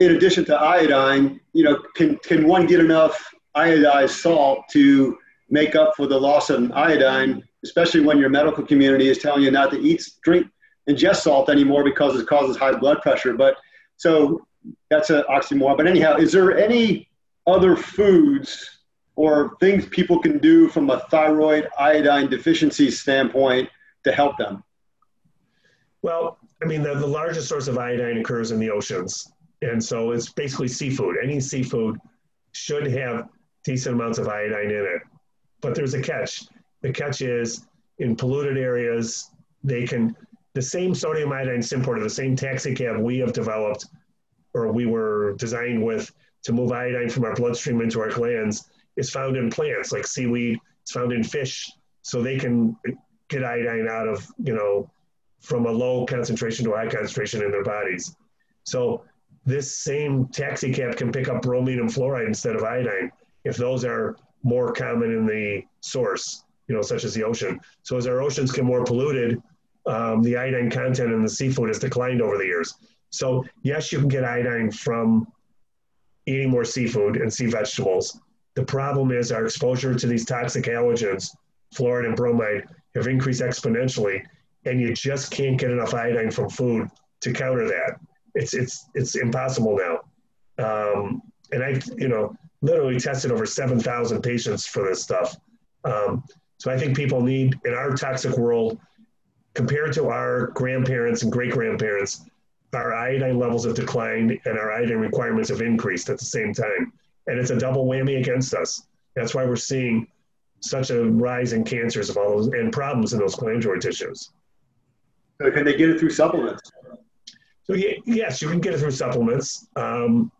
in addition to iodine, you know, can can one get enough iodized salt to make up for the loss of iodine, especially when your medical community is telling you not to eat, drink, ingest salt anymore because it causes high blood pressure. But so that's an oxymoron. But anyhow, is there any other foods or things people can do from a thyroid iodine deficiency standpoint to help them? Well, I mean, the, the largest source of iodine occurs in the oceans. And so it's basically seafood. Any seafood should have decent amounts of iodine in it. But there's a catch. The catch is in polluted areas, they can, the same sodium iodine symporter, the same taxicab we have developed or we were designed with to move iodine from our bloodstream into our glands is found in plants like seaweed. It's found in fish, so they can get iodine out of you know from a low concentration to a high concentration in their bodies. So this same taxi cab can pick up bromine and fluoride instead of iodine if those are more common in the source, you know, such as the ocean. So as our oceans get more polluted, um, the iodine content in the seafood has declined over the years. So yes, you can get iodine from eating more seafood and sea vegetables, the problem is our exposure to these toxic halogens, fluoride and bromide, have increased exponentially, and you just can't get enough iodine from food to counter that. It's it's it's impossible now. Um, and I, you know, literally tested over seven thousand patients for this stuff. Um, so I think people need in our toxic world, compared to our grandparents and great grandparents, our iodine levels have declined and our iodine requirements have increased at the same time and it's a double whammy against us. That's why we're seeing such a rise in cancers of all those and problems in those glandular tissues. So can they get it through supplements? So yes, you can get it through supplements, um,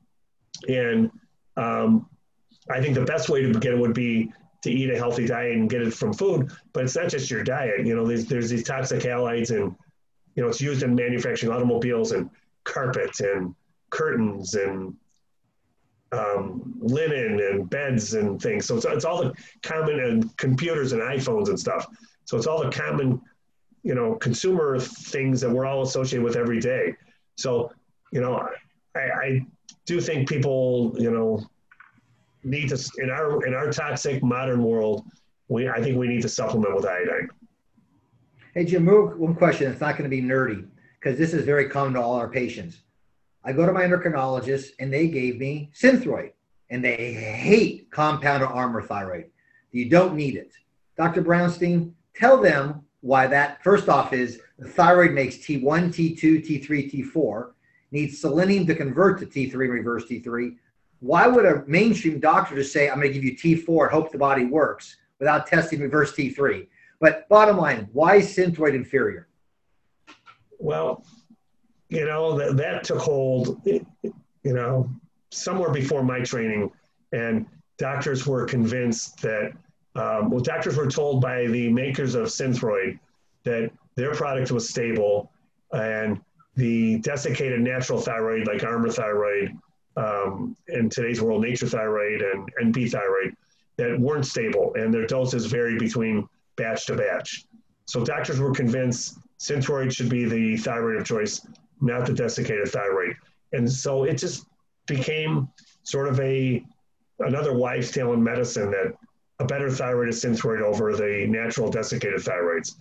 and um, I think the best way to get it would be to eat a healthy diet and get it from food. But it's not just your diet. You know, there's there's these toxic halides, and you know it's used in manufacturing automobiles and carpets and curtains and um, linen and beds and things. So it's, it's all the common and computers and iPhones and stuff. So it's all the common, you know, consumer things that we're all associated with every day. So, you know, I, I do think people, you know, need to in our in our toxic modern world, we I think we need to supplement with iodine. Hey Jim, one question. It's not going to be nerdy because this is very common to all our patients. I go to my endocrinologist and they gave me Synthroid and they hate compounded Armour thyroid. You don't need it. Dr. Brownstein, tell them why that first off is the thyroid makes T1, T2, T3, T4, needs selenium to convert to T3 and reverse T3. Why would a mainstream doctor just say, I'm going to give you T4 and hope the body works without testing reverse T3? But bottom line, why is Synthroid inferior? Well, you know, that, that took hold, you know, somewhere before my training. And doctors were convinced that, um, well, doctors were told by the makers of Synthroid that their product was stable and the desiccated natural thyroid, like Armour thyroid, um, in today's world, nature thyroid and NP thyroid, that weren't stable and their doses varied between batch to batch. So doctors were convinced Synthroid should be the thyroid of choice not the desiccated thyroid. And so it just became sort of a another wives' tale in medicine that a better thyroid is synthroid over the natural desiccated thyroids.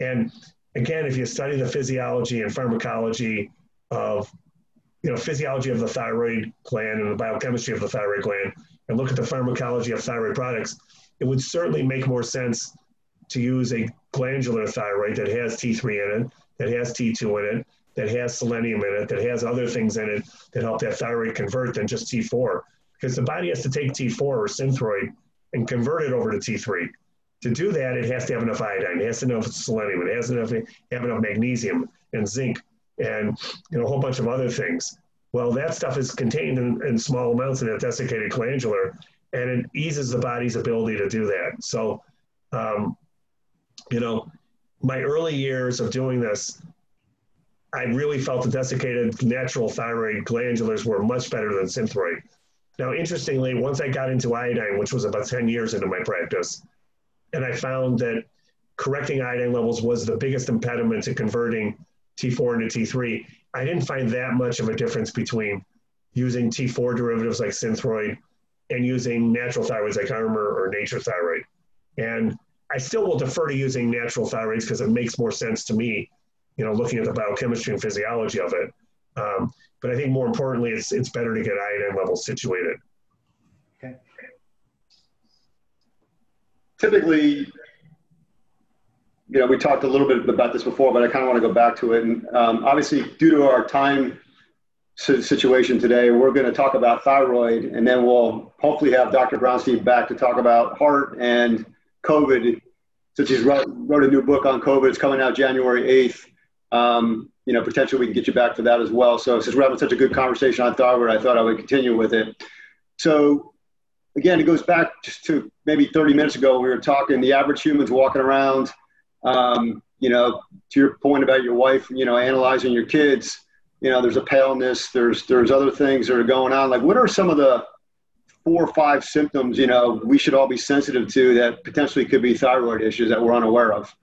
And again, if you study the physiology and pharmacology of, you know, physiology of the thyroid gland and the biochemistry of the thyroid gland, and look at the pharmacology of thyroid products, it would certainly make more sense to use a glandular thyroid that has T3 in it, that has T2 in it, that has selenium in it, that has other things in it that help that thyroid convert than just T4. Because the body has to take T4 or synthroid and convert it over to T3. To do that, it has to have enough iodine, it has to have enough selenium, it has to have, enough magnesium and zinc and you know a whole bunch of other things. Well, that stuff is contained in, in small amounts in that desiccated glandular, and it eases the body's ability to do that. So, um, you know, my early years of doing this, I really felt the desiccated natural thyroid glandulars were much better than Synthroid. Now, interestingly, once I got into iodine, which was about 10 years into my practice, and I found that correcting iodine levels was the biggest impediment to converting T4 into T3, I didn't find that much of a difference between using T4 derivatives like Synthroid and using natural thyroids like Armour or Nature Thyroid. And I still will defer to using natural thyroids because it makes more sense to me, you know, looking at the biochemistry and physiology of it. Um, but I think more importantly, it's, it's better to get iodine levels situated. Okay. Typically, you know, we talked a little bit about this before, but I kind of want to go back to it. And um, obviously, due to our time situation today, we're going to talk about thyroid, and then we'll hopefully have Dr. Brownstein back to talk about heart and COVID. Since he's wrote, wrote a new book on COVID, it's coming out January 8th. Um, you know, potentially we can get you back for that as well. So since we're having such a good conversation on thyroid, I thought I would continue with it. So again, it goes back just to maybe 30 minutes ago. We were talking the average human's walking around. Um, you know, to your point about your wife, you know, analyzing your kids. You know, there's a paleness. There's there's other things that are going on. Like, what are some of the four or five symptoms? You know, we should all be sensitive to that potentially could be thyroid issues that we're unaware of.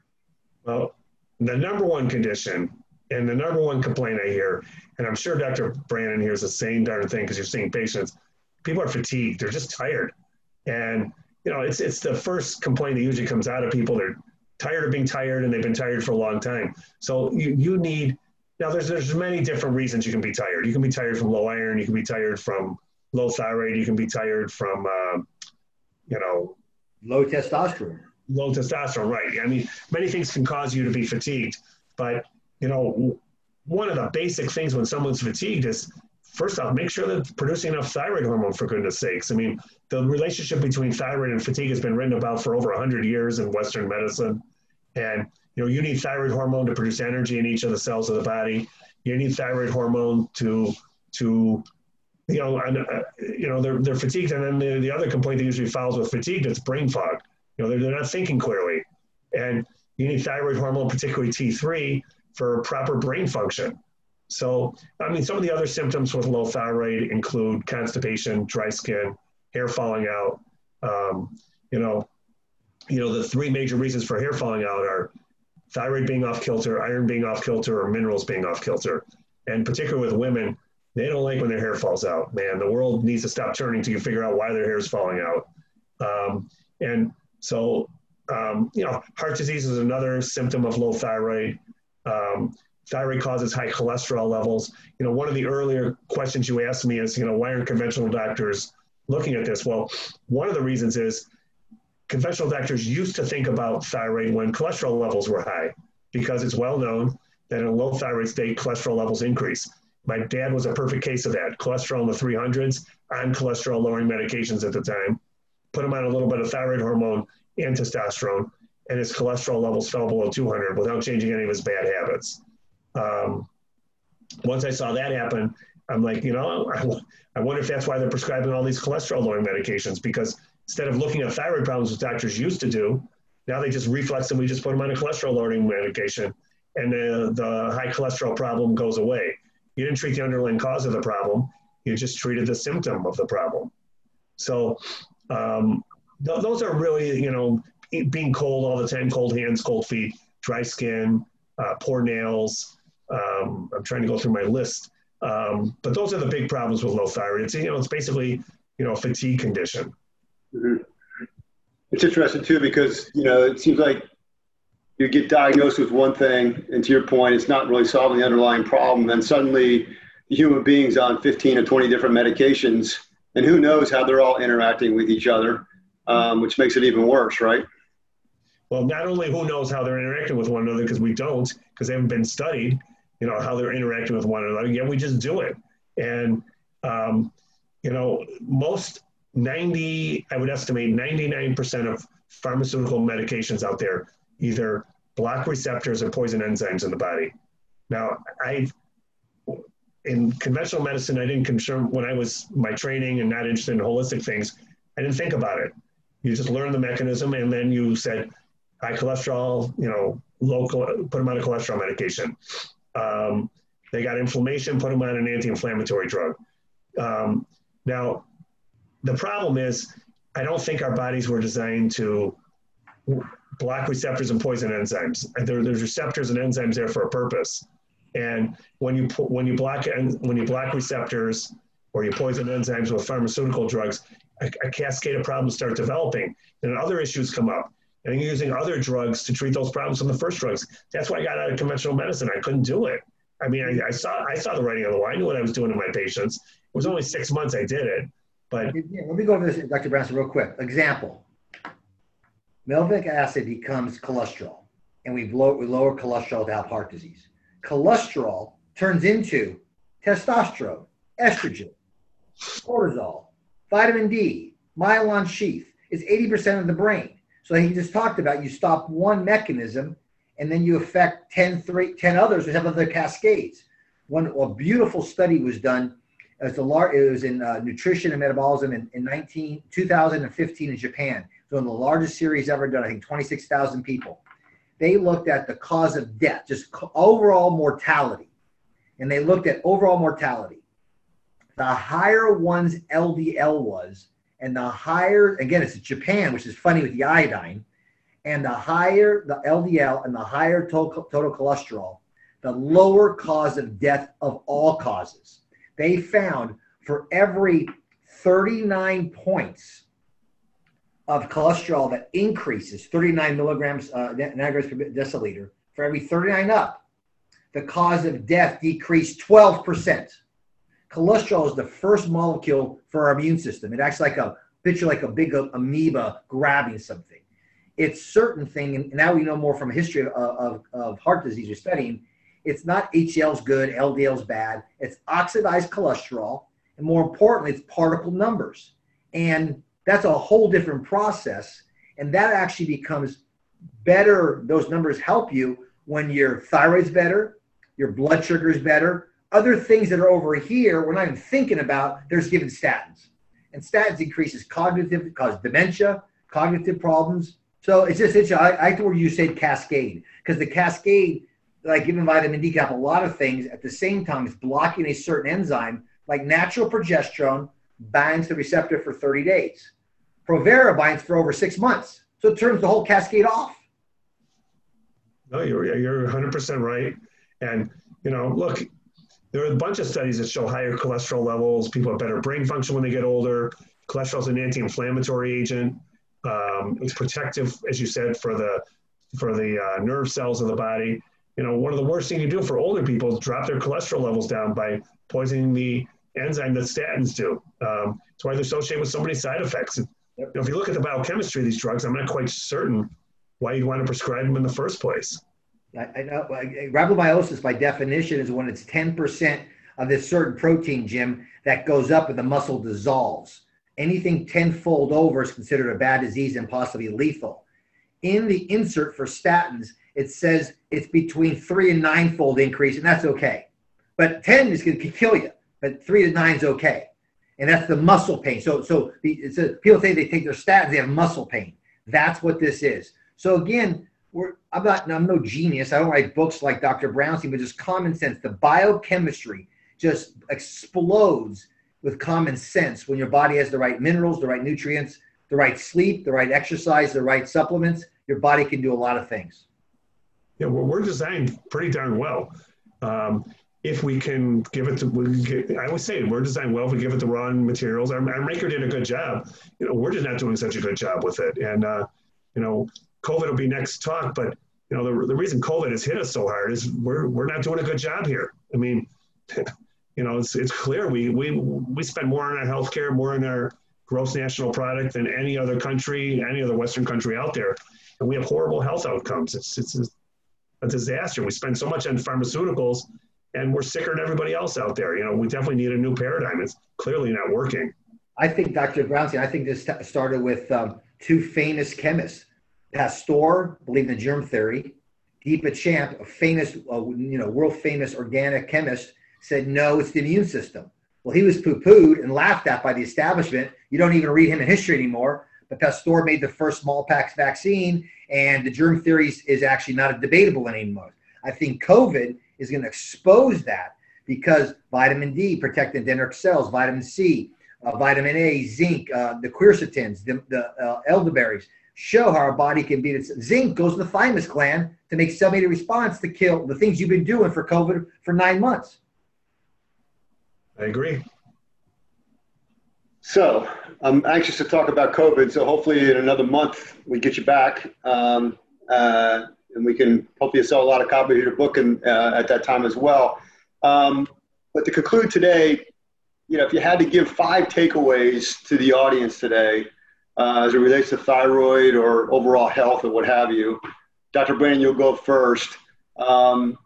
Well, the number one condition and the number one complaint I hear, and I'm sure Dr. Brandon hears the same darn thing because you're seeing patients, people are fatigued. They're just tired. And, you know, it's, it's the first complaint that usually comes out of people. They're tired of being tired and they've been tired for a long time. So you, you need, now there's, there's many different reasons you can be tired. You can be tired from low iron. You can be tired from low thyroid. You can be tired from, uh, you know, low testosterone. Low testosterone, right. I mean, many things can cause you to be fatigued, but you know, one of the basic things when someone's fatigued is first off, make sure they're producing enough thyroid hormone for goodness sakes. I mean, the relationship between thyroid and fatigue has been written about for over 100 years in Western medicine. And, you know, you need thyroid hormone to produce energy in each of the cells of the body. You need thyroid hormone to, to, you know, and, uh, you know, they're, they're fatigued. And then the, the other complaint that usually follows with fatigue is brain fog. Know, they're, they're not thinking clearly. And you need thyroid hormone, particularly T3, for proper brain function. So, I mean, some of the other symptoms with low thyroid include constipation, dry skin, hair falling out. Um, you know, you know, the three major reasons for hair falling out are thyroid being off kilter, iron being off kilter, or minerals being off kilter. And particularly with women, they don't like when their hair falls out. Man, the world needs to stop turning to figure out why their hair is falling out. Um, and so, um, you know, heart disease is another symptom of low thyroid. Um, thyroid causes high cholesterol levels. You know, one of the earlier questions you asked me is, you know, why aren't conventional doctors looking at this? Well, one of the reasons is conventional doctors used to think about thyroid when cholesterol levels were high because it's well known that in a low thyroid state, cholesterol levels increase. My dad was a perfect case of that. Cholesterol in the 300s on cholesterol lowering medications at the time. Put him on a little bit of thyroid hormone and testosterone and his cholesterol levels fell below 200 without changing any of his bad habits. Um, once I saw that happen, I'm like, you know, I, I wonder if that's why they're prescribing all these cholesterol lowering medications because instead of looking at thyroid problems, which doctors used to do, now they just reflex and we just put them on a cholesterol lowering medication and the, the high cholesterol problem goes away. You didn't treat the underlying cause of the problem, you just treated the symptom of the problem. So um, th- those are really, you know, being cold all the time, cold hands, cold feet, dry skin, uh, poor nails. Um, I'm trying to go through my list. Um, but those are the big problems with low thyroid. It's, you know, it's basically you know, fatigue condition. Mm-hmm. It's interesting too because you know it seems like you get diagnosed with one thing, and to your point, it's not really solving the underlying problem. Then suddenly, the human being's on 15 or 20 different medications, and who knows how they're all interacting with each other, um, which makes it even worse, right? Well, not only who knows how they're interacting with one another because we don't, because they haven't been studied, you know, how they're interacting with one another. Yet we just do it, and um, you know, most 90, I would estimate 99% of pharmaceutical medications out there either block receptors or poison enzymes in the body. Now, I've in conventional medicine, I didn't concern when I was my training and not interested in holistic things. I didn't think about it. You just learn the mechanism, and then you said high cholesterol, you know, low, put them on a cholesterol medication. Um, they got inflammation, put them on an anti-inflammatory drug. Um, now, the problem is, I don't think our bodies were designed to block receptors and poison enzymes. There, there's receptors and enzymes there for a purpose. And when you when you block when you block receptors or you poison enzymes with pharmaceutical drugs, a, a cascade of problems start developing, and other issues come up. And you're using other drugs to treat those problems from the first drugs. That's why I got out of conventional medicine. I couldn't do it. I mean, I, I saw I saw the writing on the wall. I knew what I was doing to my patients. It was only six months I did it, but let me go over this, Dr. Brownstein, real quick. Example: Melvic acid becomes cholesterol, and we, we lower cholesterol to have heart disease. Cholesterol turns into testosterone, estrogen, cortisol, vitamin D, myelin sheath. It's 80% of the brain. So he just talked about you stop one mechanism and then you affect 10, three, 10 others which have other cascades. One a beautiful study was done. As the lar- it was in uh, nutrition and metabolism in, in 19, 2015 in Japan. So the largest series ever done, I think 26,000 people. They looked at the cause of death, just overall mortality. And they looked at overall mortality. The higher one's LDL was, and the higher, again, it's Japan, which is funny with the iodine, and the higher the LDL and the higher total, total cholesterol, the lower cause of death of all causes. They found for every 39 points of cholesterol that increases 39 milligrams uh, nanograms per deciliter for every 39 up, the cause of death decreased 12%. Cholesterol is the first molecule for our immune system. It acts like a picture like a big amoeba grabbing something. It's certain thing, and now we know more from history of, of, of heart disease we're studying. It's not HDL's good, LDL's bad. It's oxidized cholesterol, and more importantly, it's particle numbers. And that's a whole different process. And that actually becomes better. Those numbers help you when your thyroid's better, your blood sugar is better. Other things that are over here, we're not even thinking about, there's given statins. And statins increases cognitive, cause dementia, cognitive problems. So it's just, it's, I, I thought you said cascade, because the cascade, like giving vitamin D, can have a lot of things at the same time. It's blocking a certain enzyme, like natural progesterone binds the receptor for 30 days. Provera binds for over six months. So it turns the whole cascade off. No, you're, you're 100% right. And, you know, look, there are a bunch of studies that show higher cholesterol levels. People have better brain function when they get older. Cholesterol is an anti-inflammatory agent. Um, it's protective, as you said, for the for the uh, nerve cells of the body. You know, one of the worst things you do for older people is drop their cholesterol levels down by poisoning the enzyme that statins do. Um, it's why they're associated with so many side effects. Yep. You know, if you look at the biochemistry of these drugs, I'm not quite certain why you'd want to prescribe them in the first place. I, I know rhabdomyolysis by definition is when it's 10% of this certain protein, Jim, that goes up and the muscle dissolves. Anything tenfold over is considered a bad disease and possibly lethal. In the insert for statins, it says it's between three and ninefold increase, and that's okay. But 10 is going to kill you but three to nine is okay. And that's the muscle pain. So, so it's a, people say they take their statins, they have muscle pain. That's what this is. So again, we're, I'm not, I'm no genius. I don't write books like Dr. Brownstein, but just common sense. The biochemistry just explodes with common sense when your body has the right minerals, the right nutrients, the right sleep, the right exercise, the right supplements. Your body can do a lot of things. Yeah, well, we're designed pretty darn well. Um, if we can give it to, we get, I would say we're designed well if we give it the raw materials. Our, our maker did a good job. You know, we're just not doing such a good job with it. And, uh, you know, COVID will be next talk, but, you know, the, the reason COVID has hit us so hard is we're, we're not doing a good job here. I mean, you know, it's, it's clear we, we, we spend more on our healthcare, more on our gross national product than any other country, any other Western country out there. And we have horrible health outcomes. It's, it's a disaster. We spend so much on pharmaceuticals and we're sicker than everybody else out there. You know, we definitely need a new paradigm. It's clearly not working. I think Dr. Brownstein, I think this started with um, two famous chemists, Pasteur, believed in germ theory, Guy Béchamp, a famous, uh, you know, world famous organic chemist, said, no, it's the immune system. Well, he was poo-pooed and laughed at by the establishment. You don't even read him in history anymore. But Pasteur made the first smallpox vaccine, and the germ theory is actually not debatable anymore. I think COVID is going to expose that because vitamin D protect the dendritic cells, vitamin C, uh, vitamin A, zinc, uh, the quercetins, the, the uh, elderberries show how our body can beat its zinc goes to the thymus gland to make cell mediated response to kill the things you've been doing for COVID for nine months. I agree. So I'm anxious to talk about COVID. So hopefully in another month we get you back. Um, uh, and we can hopefully sell a lot of copies of your book and, uh, at that time as well. Um, but to conclude today, you know, if you had to give five takeaways to the audience today uh, as it relates to thyroid or overall health or what have you, Dr. Brandon, you'll go first. Um,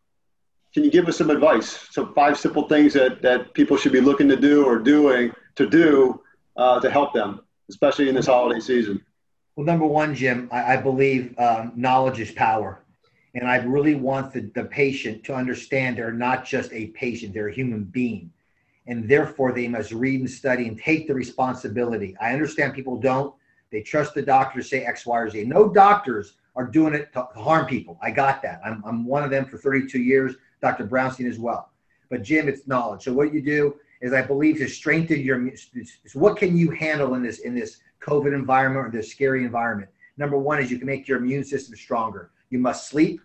can you give us some advice? Some five simple things that, that people should be looking to do or doing to do uh, to help them, especially in this holiday season. Well, number one, Jim, I, I believe um, knowledge is power. And I really want the, the patient to understand they're not just a patient, they're a human being. And therefore, they must read and study and take the responsibility. I understand people don't. They trust the doctor to say X, Y, or Z. No doctors are doing it to harm people. I got that. I'm, I'm one of them for 32 years, Dr. Brownstein as well. But Jim, it's knowledge. So what you do is I believe to strengthen your, what can you handle in this, in this COVID environment or this scary environment. Number one is you can make your immune system stronger. You must sleep.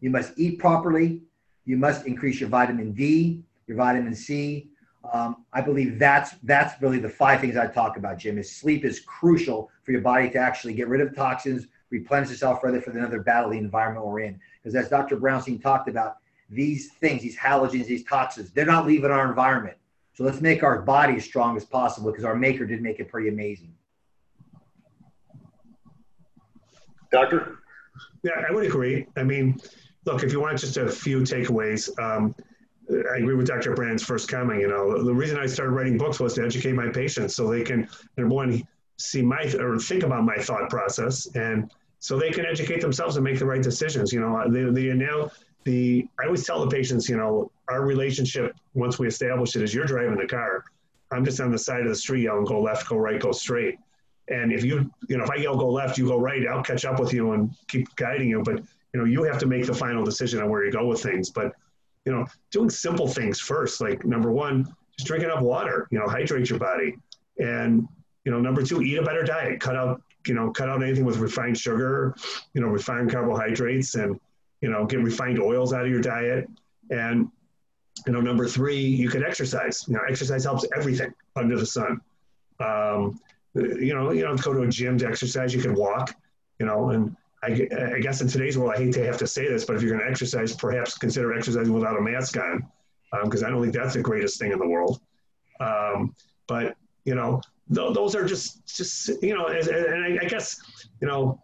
You must eat properly. You must increase your vitamin D, your vitamin C. Um, I believe that's that's really the five things I talk about, Jim. Is sleep is crucial for your body to actually get rid of toxins, replenish itself ready for another battle, the environment we're in. Because as Dr. Brownstein talked about, these things, these halogens, these toxins, they're not leaving our environment. So let's make our body as strong as possible because our maker did make it pretty amazing. Doctor? Yeah, I would agree. I mean, look, if you want just a few takeaways, um, I agree with Dr. Brand's first comment. You know, the reason I started writing books was to educate my patients so they can, number one, see my or think about my thought process, and so they can educate themselves and make the right decisions. You know, the the now the I always tell the patients, you know, our relationship once we establish it is you're driving the car, I'm just on the side of the street yelling, go left, go right, go straight. And if you, you know, if I yell go left, you go right, I'll catch up with you and keep guiding you. But, you know, you have to make the final decision on where you go with things. But, you know, doing simple things first, like number one, just drink enough water, you know, hydrate your body. And, you know, number two, eat a better diet, cut out, you know, cut out anything with refined sugar, you know, refined carbohydrates and, you know, get refined oils out of your diet. And, you know, number three, you can exercise. You know, exercise helps everything under the sun. Um, you know, you don't go to a gym to exercise. You can walk. You know, and I, I guess in today's world, I hate to have to say this, but if you're going to exercise, perhaps consider exercising without a mask on, because um, I don't think that's the greatest thing in the world. Um, but you know, th- those are just just you know, and, and I, I guess you know,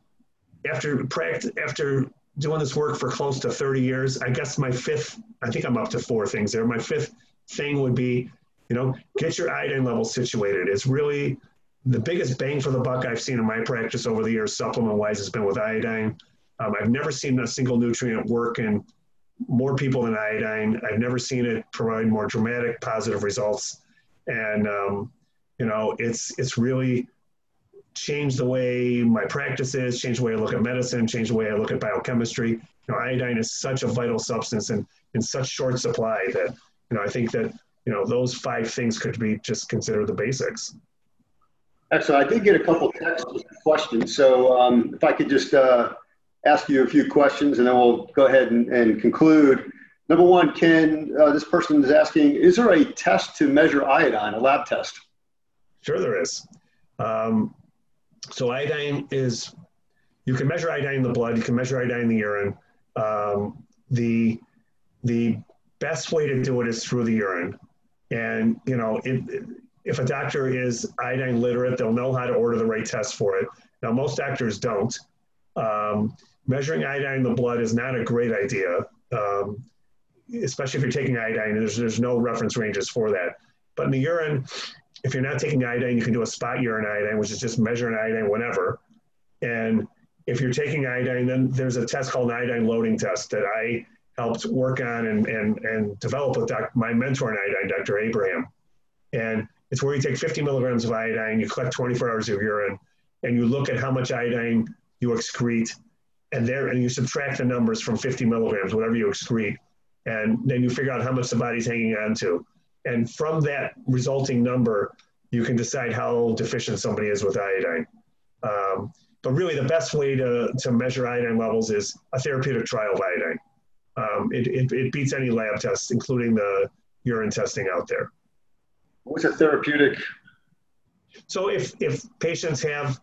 after practice after doing this work for close to 30 years, I guess my fifth, I think I'm up to four things there. My fifth thing would be, you know, get your iodine level situated. It's really the biggest bang for the buck I've seen in my practice over the years, supplement wise, has been with iodine. Um, I've never seen a single nutrient work in more people than iodine. I've never seen it provide more dramatic positive results. And, um, you know, it's, it's really changed the way my practice is, changed the way I look at medicine, changed the way I look at biochemistry. You know, iodine is such a vital substance and in such short supply that, you know, I think that, you know, those five things could be just considered the basics. Excellent. I did get a couple text questions. So um, if I could just uh, ask you a few questions and then we'll go ahead and, and conclude. Number one, can uh, this person is asking, is there a test to measure iodine, a lab test? Sure, there is. Um, so iodine is, you can measure iodine in the blood, you can measure iodine in the urine. Um, the the best way to do it is through the urine, and you know, it, if a doctor is iodine literate, they'll know how to order the right test for it. Now, most doctors don't. Um, measuring iodine in the blood is not a great idea, um, especially if you're taking iodine. There's there's no reference ranges for that. But in the urine, if you're not taking iodine, you can do a spot urine iodine, which is just measuring iodine whenever. And if you're taking iodine, then there's a test called an iodine loading test that I helped work on and, and, and develop with doc, my mentor in iodine, Dr. Abraham. And it's where you take 50 milligrams of iodine, you collect 24 hours of urine, and you look at how much iodine you excrete, and there and you subtract the numbers from 50 milligrams, whatever you excrete, and then you figure out how much the body's hanging on to. And from that resulting number, you can decide how deficient somebody is with iodine. Um, but really, the best way to, to measure iodine levels is a therapeutic trial of iodine. Um, it, it, it beats any lab tests, including the urine testing out there. What's a therapeutic? So if, if patients have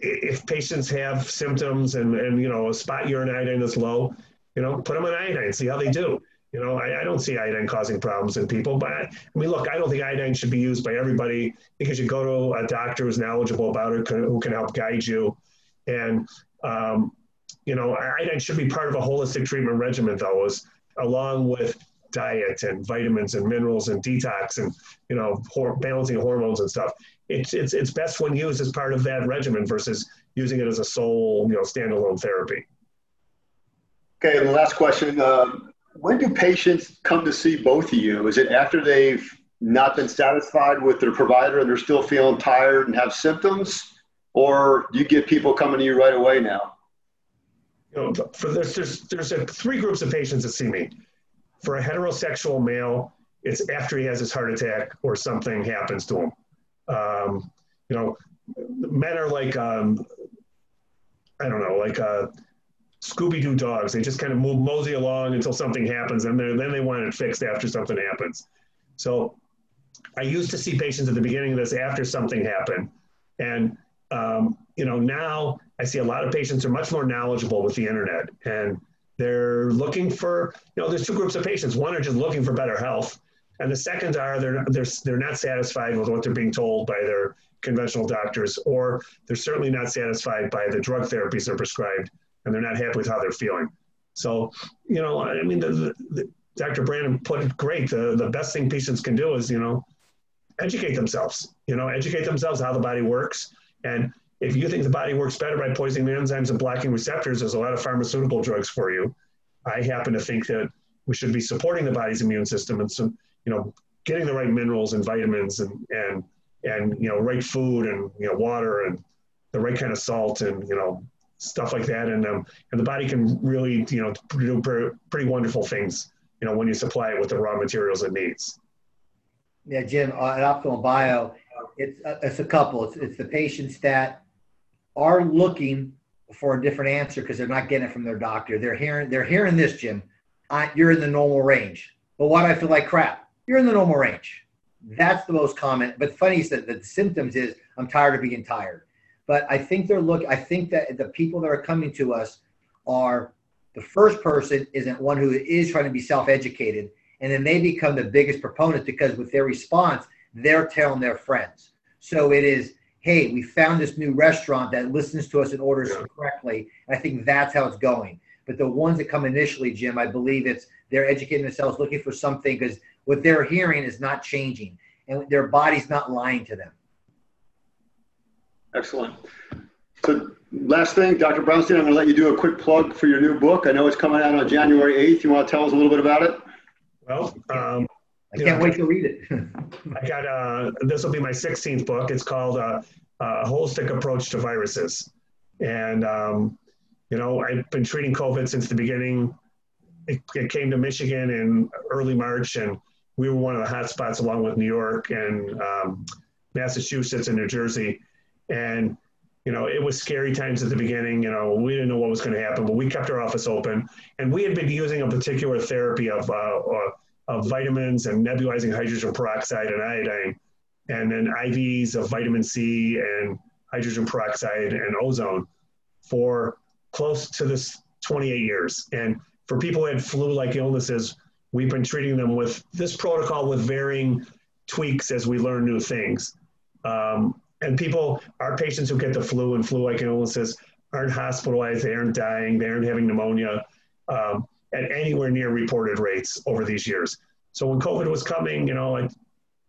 if patients have symptoms and, and you know a spot urine iodine is low, you know, put them on iodine, see how they do. You know, I, I, don't see iodine causing problems in people, but I, I, mean, look, I don't think iodine should be used by everybody because you go to a doctor who's knowledgeable about it, who can help guide you. And, um, you know, iodine should be part of a holistic treatment regimen, though, is along with diet and vitamins and minerals and detox and, you know, hor- balancing hormones and stuff. It's, it's, it's best when used as part of that regimen versus using it as a sole, you know, standalone therapy. Okay, and the last question. Um, when do patients come to see both of you? Is it after they've not been satisfied with their provider and they're still feeling tired and have symptoms? Or do you get people coming to you right away now? You know, for this, there's there's a, three groups of patients that see me. For a heterosexual male, it's after he has his heart attack or something happens to him. Um, you know, men are like um, I don't know, like uh, Scooby Doo dogs. They just kind of move mosey along until something happens, and then they want it fixed after something happens. So I used to see patients at the beginning of this after something happened, and um, you know now I see a lot of patients are much more knowledgeable with the internet, and they're looking for you know there's two groups of patients. One are just looking for better health, and the second are they're they're they're not satisfied with what they're being told by their conventional doctors, or they're certainly not satisfied by the drug therapies they're prescribed and they're not happy with how they're feeling. So, you know, I mean, the, the, the, Dr. Brandon put it great. The, the best thing patients can do is, you know, educate themselves, you know, educate themselves how the body works. And if you think the body works better by poisoning the enzymes and blocking receptors, there's a lot of pharmaceutical drugs for you. I happen to think that we should be supporting the body's immune system and some, you know, getting the right minerals and vitamins and, and, and, you know, right food and, you know, water and the right kind of salt and, you know, stuff like that, and um, and the body can really you know do pretty wonderful things you know when you supply it with the raw materials it needs. Yeah, Jim, uh, at Optimal Bio, it's uh, it's a couple. It's it's the patients that are looking for a different answer because they're not getting it from their doctor. They're hearing they're hearing this, Jim. I, you're in the normal range. But why do I feel like crap? You're in the normal range. That's the most common. But funny is that the symptoms is I'm tired of being tired. But I think they're look. I think that the people that are coming to us are the first person isn't one who is trying to be self-educated, and then they become the biggest proponent because with their response, they're telling their friends. So it is, hey, we found this new restaurant that listens to us and orders yeah. correctly. And I think that's how it's going. But the ones that come initially, Jim, I believe it's they're educating themselves, looking for something because what they're hearing is not changing, and their body's not lying to them. Excellent. So last thing, Dr. Brownstein, I'm going to let you do a quick plug for your new book. I know it's coming out on January 8th. You want to tell us a little bit about it? Well, um, I can't know, wait to read it. I got uh, this will be my 16th book. It's called uh, uh, Holistic Approach to Viruses. And, um, you know, I've been treating COVID since the beginning. It, it, came to Michigan in early March, and we were one of the hot spots along with New York and um, Massachusetts and New Jersey. And, you know, it was scary times at the beginning. You know, we didn't know what was going to happen, but we kept our office open, and we had been using a particular therapy of, uh, uh, of vitamins and nebulizing hydrogen peroxide and iodine, and then IVs of vitamin C and hydrogen peroxide and ozone for close to this 28 years. And for people who had flu-like illnesses, we've been treating them with this protocol with varying tweaks as we learn new things. Um, and people, our patients who get the flu and flu-like illnesses aren't hospitalized, they aren't dying, they aren't having pneumonia um, at anywhere near reported rates over these years. So when COVID was coming, you know, I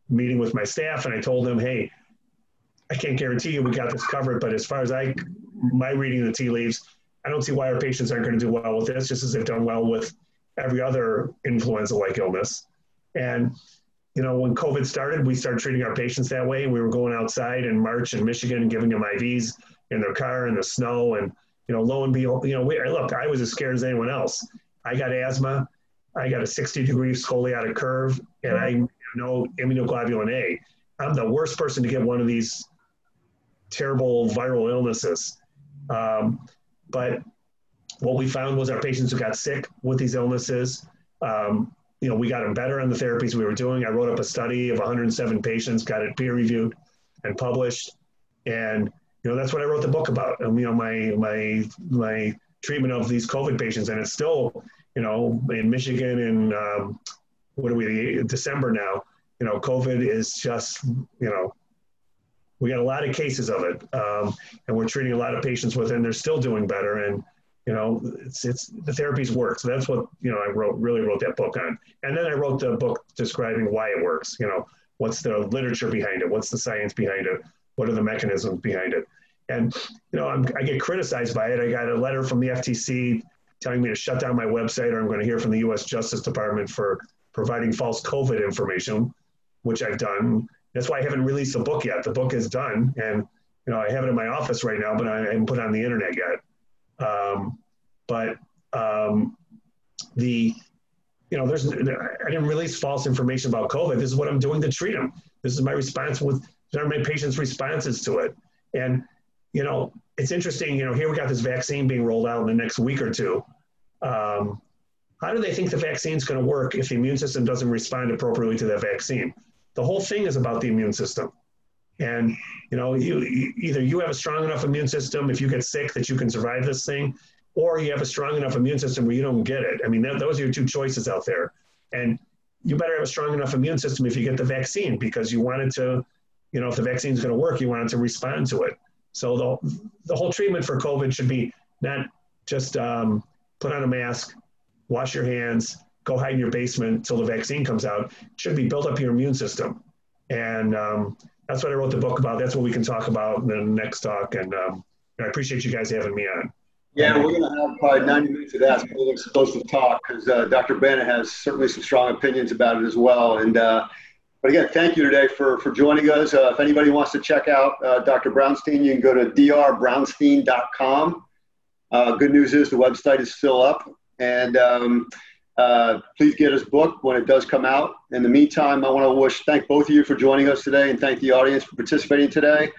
meeting with my staff and I told them, hey, I can't guarantee you we got this covered, but as far as I, my reading the tea leaves, I don't see why our patients aren't going to do well with this, just as they've done well with every other influenza-like illness. And you know, when COVID started, we started treating our patients that way. We were going outside in March in Michigan giving them IVs in their car in the snow. And, you know, lo and behold, you know, we, look, I was as scared as anyone else. I got asthma. I got a 60 degree scoliotic curve and I no immunoglobulin A. I'm the worst person to get one of these terrible viral illnesses. Um, but what we found was our patients who got sick with these illnesses, um, you know, we got them better on the therapies we were doing. I wrote up a study of 107 patients, got it peer reviewed and published. And, you know, that's what I wrote the book about. And, you know, my, my, my treatment of these COVID patients. And it's still, you know, in Michigan in, um, what are we, December now, you know, COVID is just, you know, we got a lot of cases of it. Um, and we're treating a lot of patients with, and they're still doing better. And, you know, it's it's the therapies work. So that's what you know I wrote really wrote that book on. And then I wrote the book describing why it works. You know, what's the literature behind it? What's the science behind it? What are the mechanisms behind it? And you know, I'm, I get criticized by it. I got a letter from the FTC telling me to shut down my website, or I'm going to hear from the U.S. Justice Department for providing false COVID information, which I've done. That's why I haven't released the book yet. The book is done, and you know, I have it in my office right now, but I haven't put it on the internet yet. Um, but um, the, you know, there's, I didn't release false information about COVID. This is what I'm doing to treat them. This is my response with, there are my patients' responses to it. And, you know, it's interesting, you know, here we got this vaccine being rolled out in the next week or two. Um, how do they think the vaccine is going to work if the immune system doesn't respond appropriately to that vaccine? The whole thing is about the immune system. And you know, you, either you have a strong enough immune system if you get sick that you can survive this thing, or you have a strong enough immune system where you don't get it. I mean, that, those are your two choices out there. And you better have a strong enough immune system if you get the vaccine because you want it to, you know, if the vaccine is going to work, you want it to respond to it. So the, the whole treatment for COVID should be not just um, put on a mask, wash your hands, go hide in your basement until the vaccine comes out. It should be build up your immune system. And um, that's what I wrote the book about. That's what we can talk about in the next talk. And um, I appreciate you guys having me on. Yeah, we're going to have probably 90 minutes of that. To talk because uh, Dr. Bennett has certainly some strong opinions about it as well. And uh, but again, thank you today for for joining us. Uh, if anybody wants to check out uh, Dr. Brownstein, you can go to drbrownstein.com. Uh, good news is the website is still up, and um, uh, please get his book when it does come out. In the meantime, I want to wish thank both of you for joining us today and thank the audience for participating today.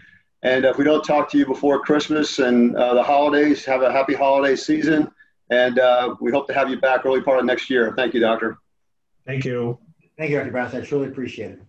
And if we don't talk to you before Christmas and uh, the holidays, have a happy holiday season. And uh, we hope to have you back early part of next year. Thank you, Doctor. Thank you. Thank you, Dr. Brown. I truly appreciate it.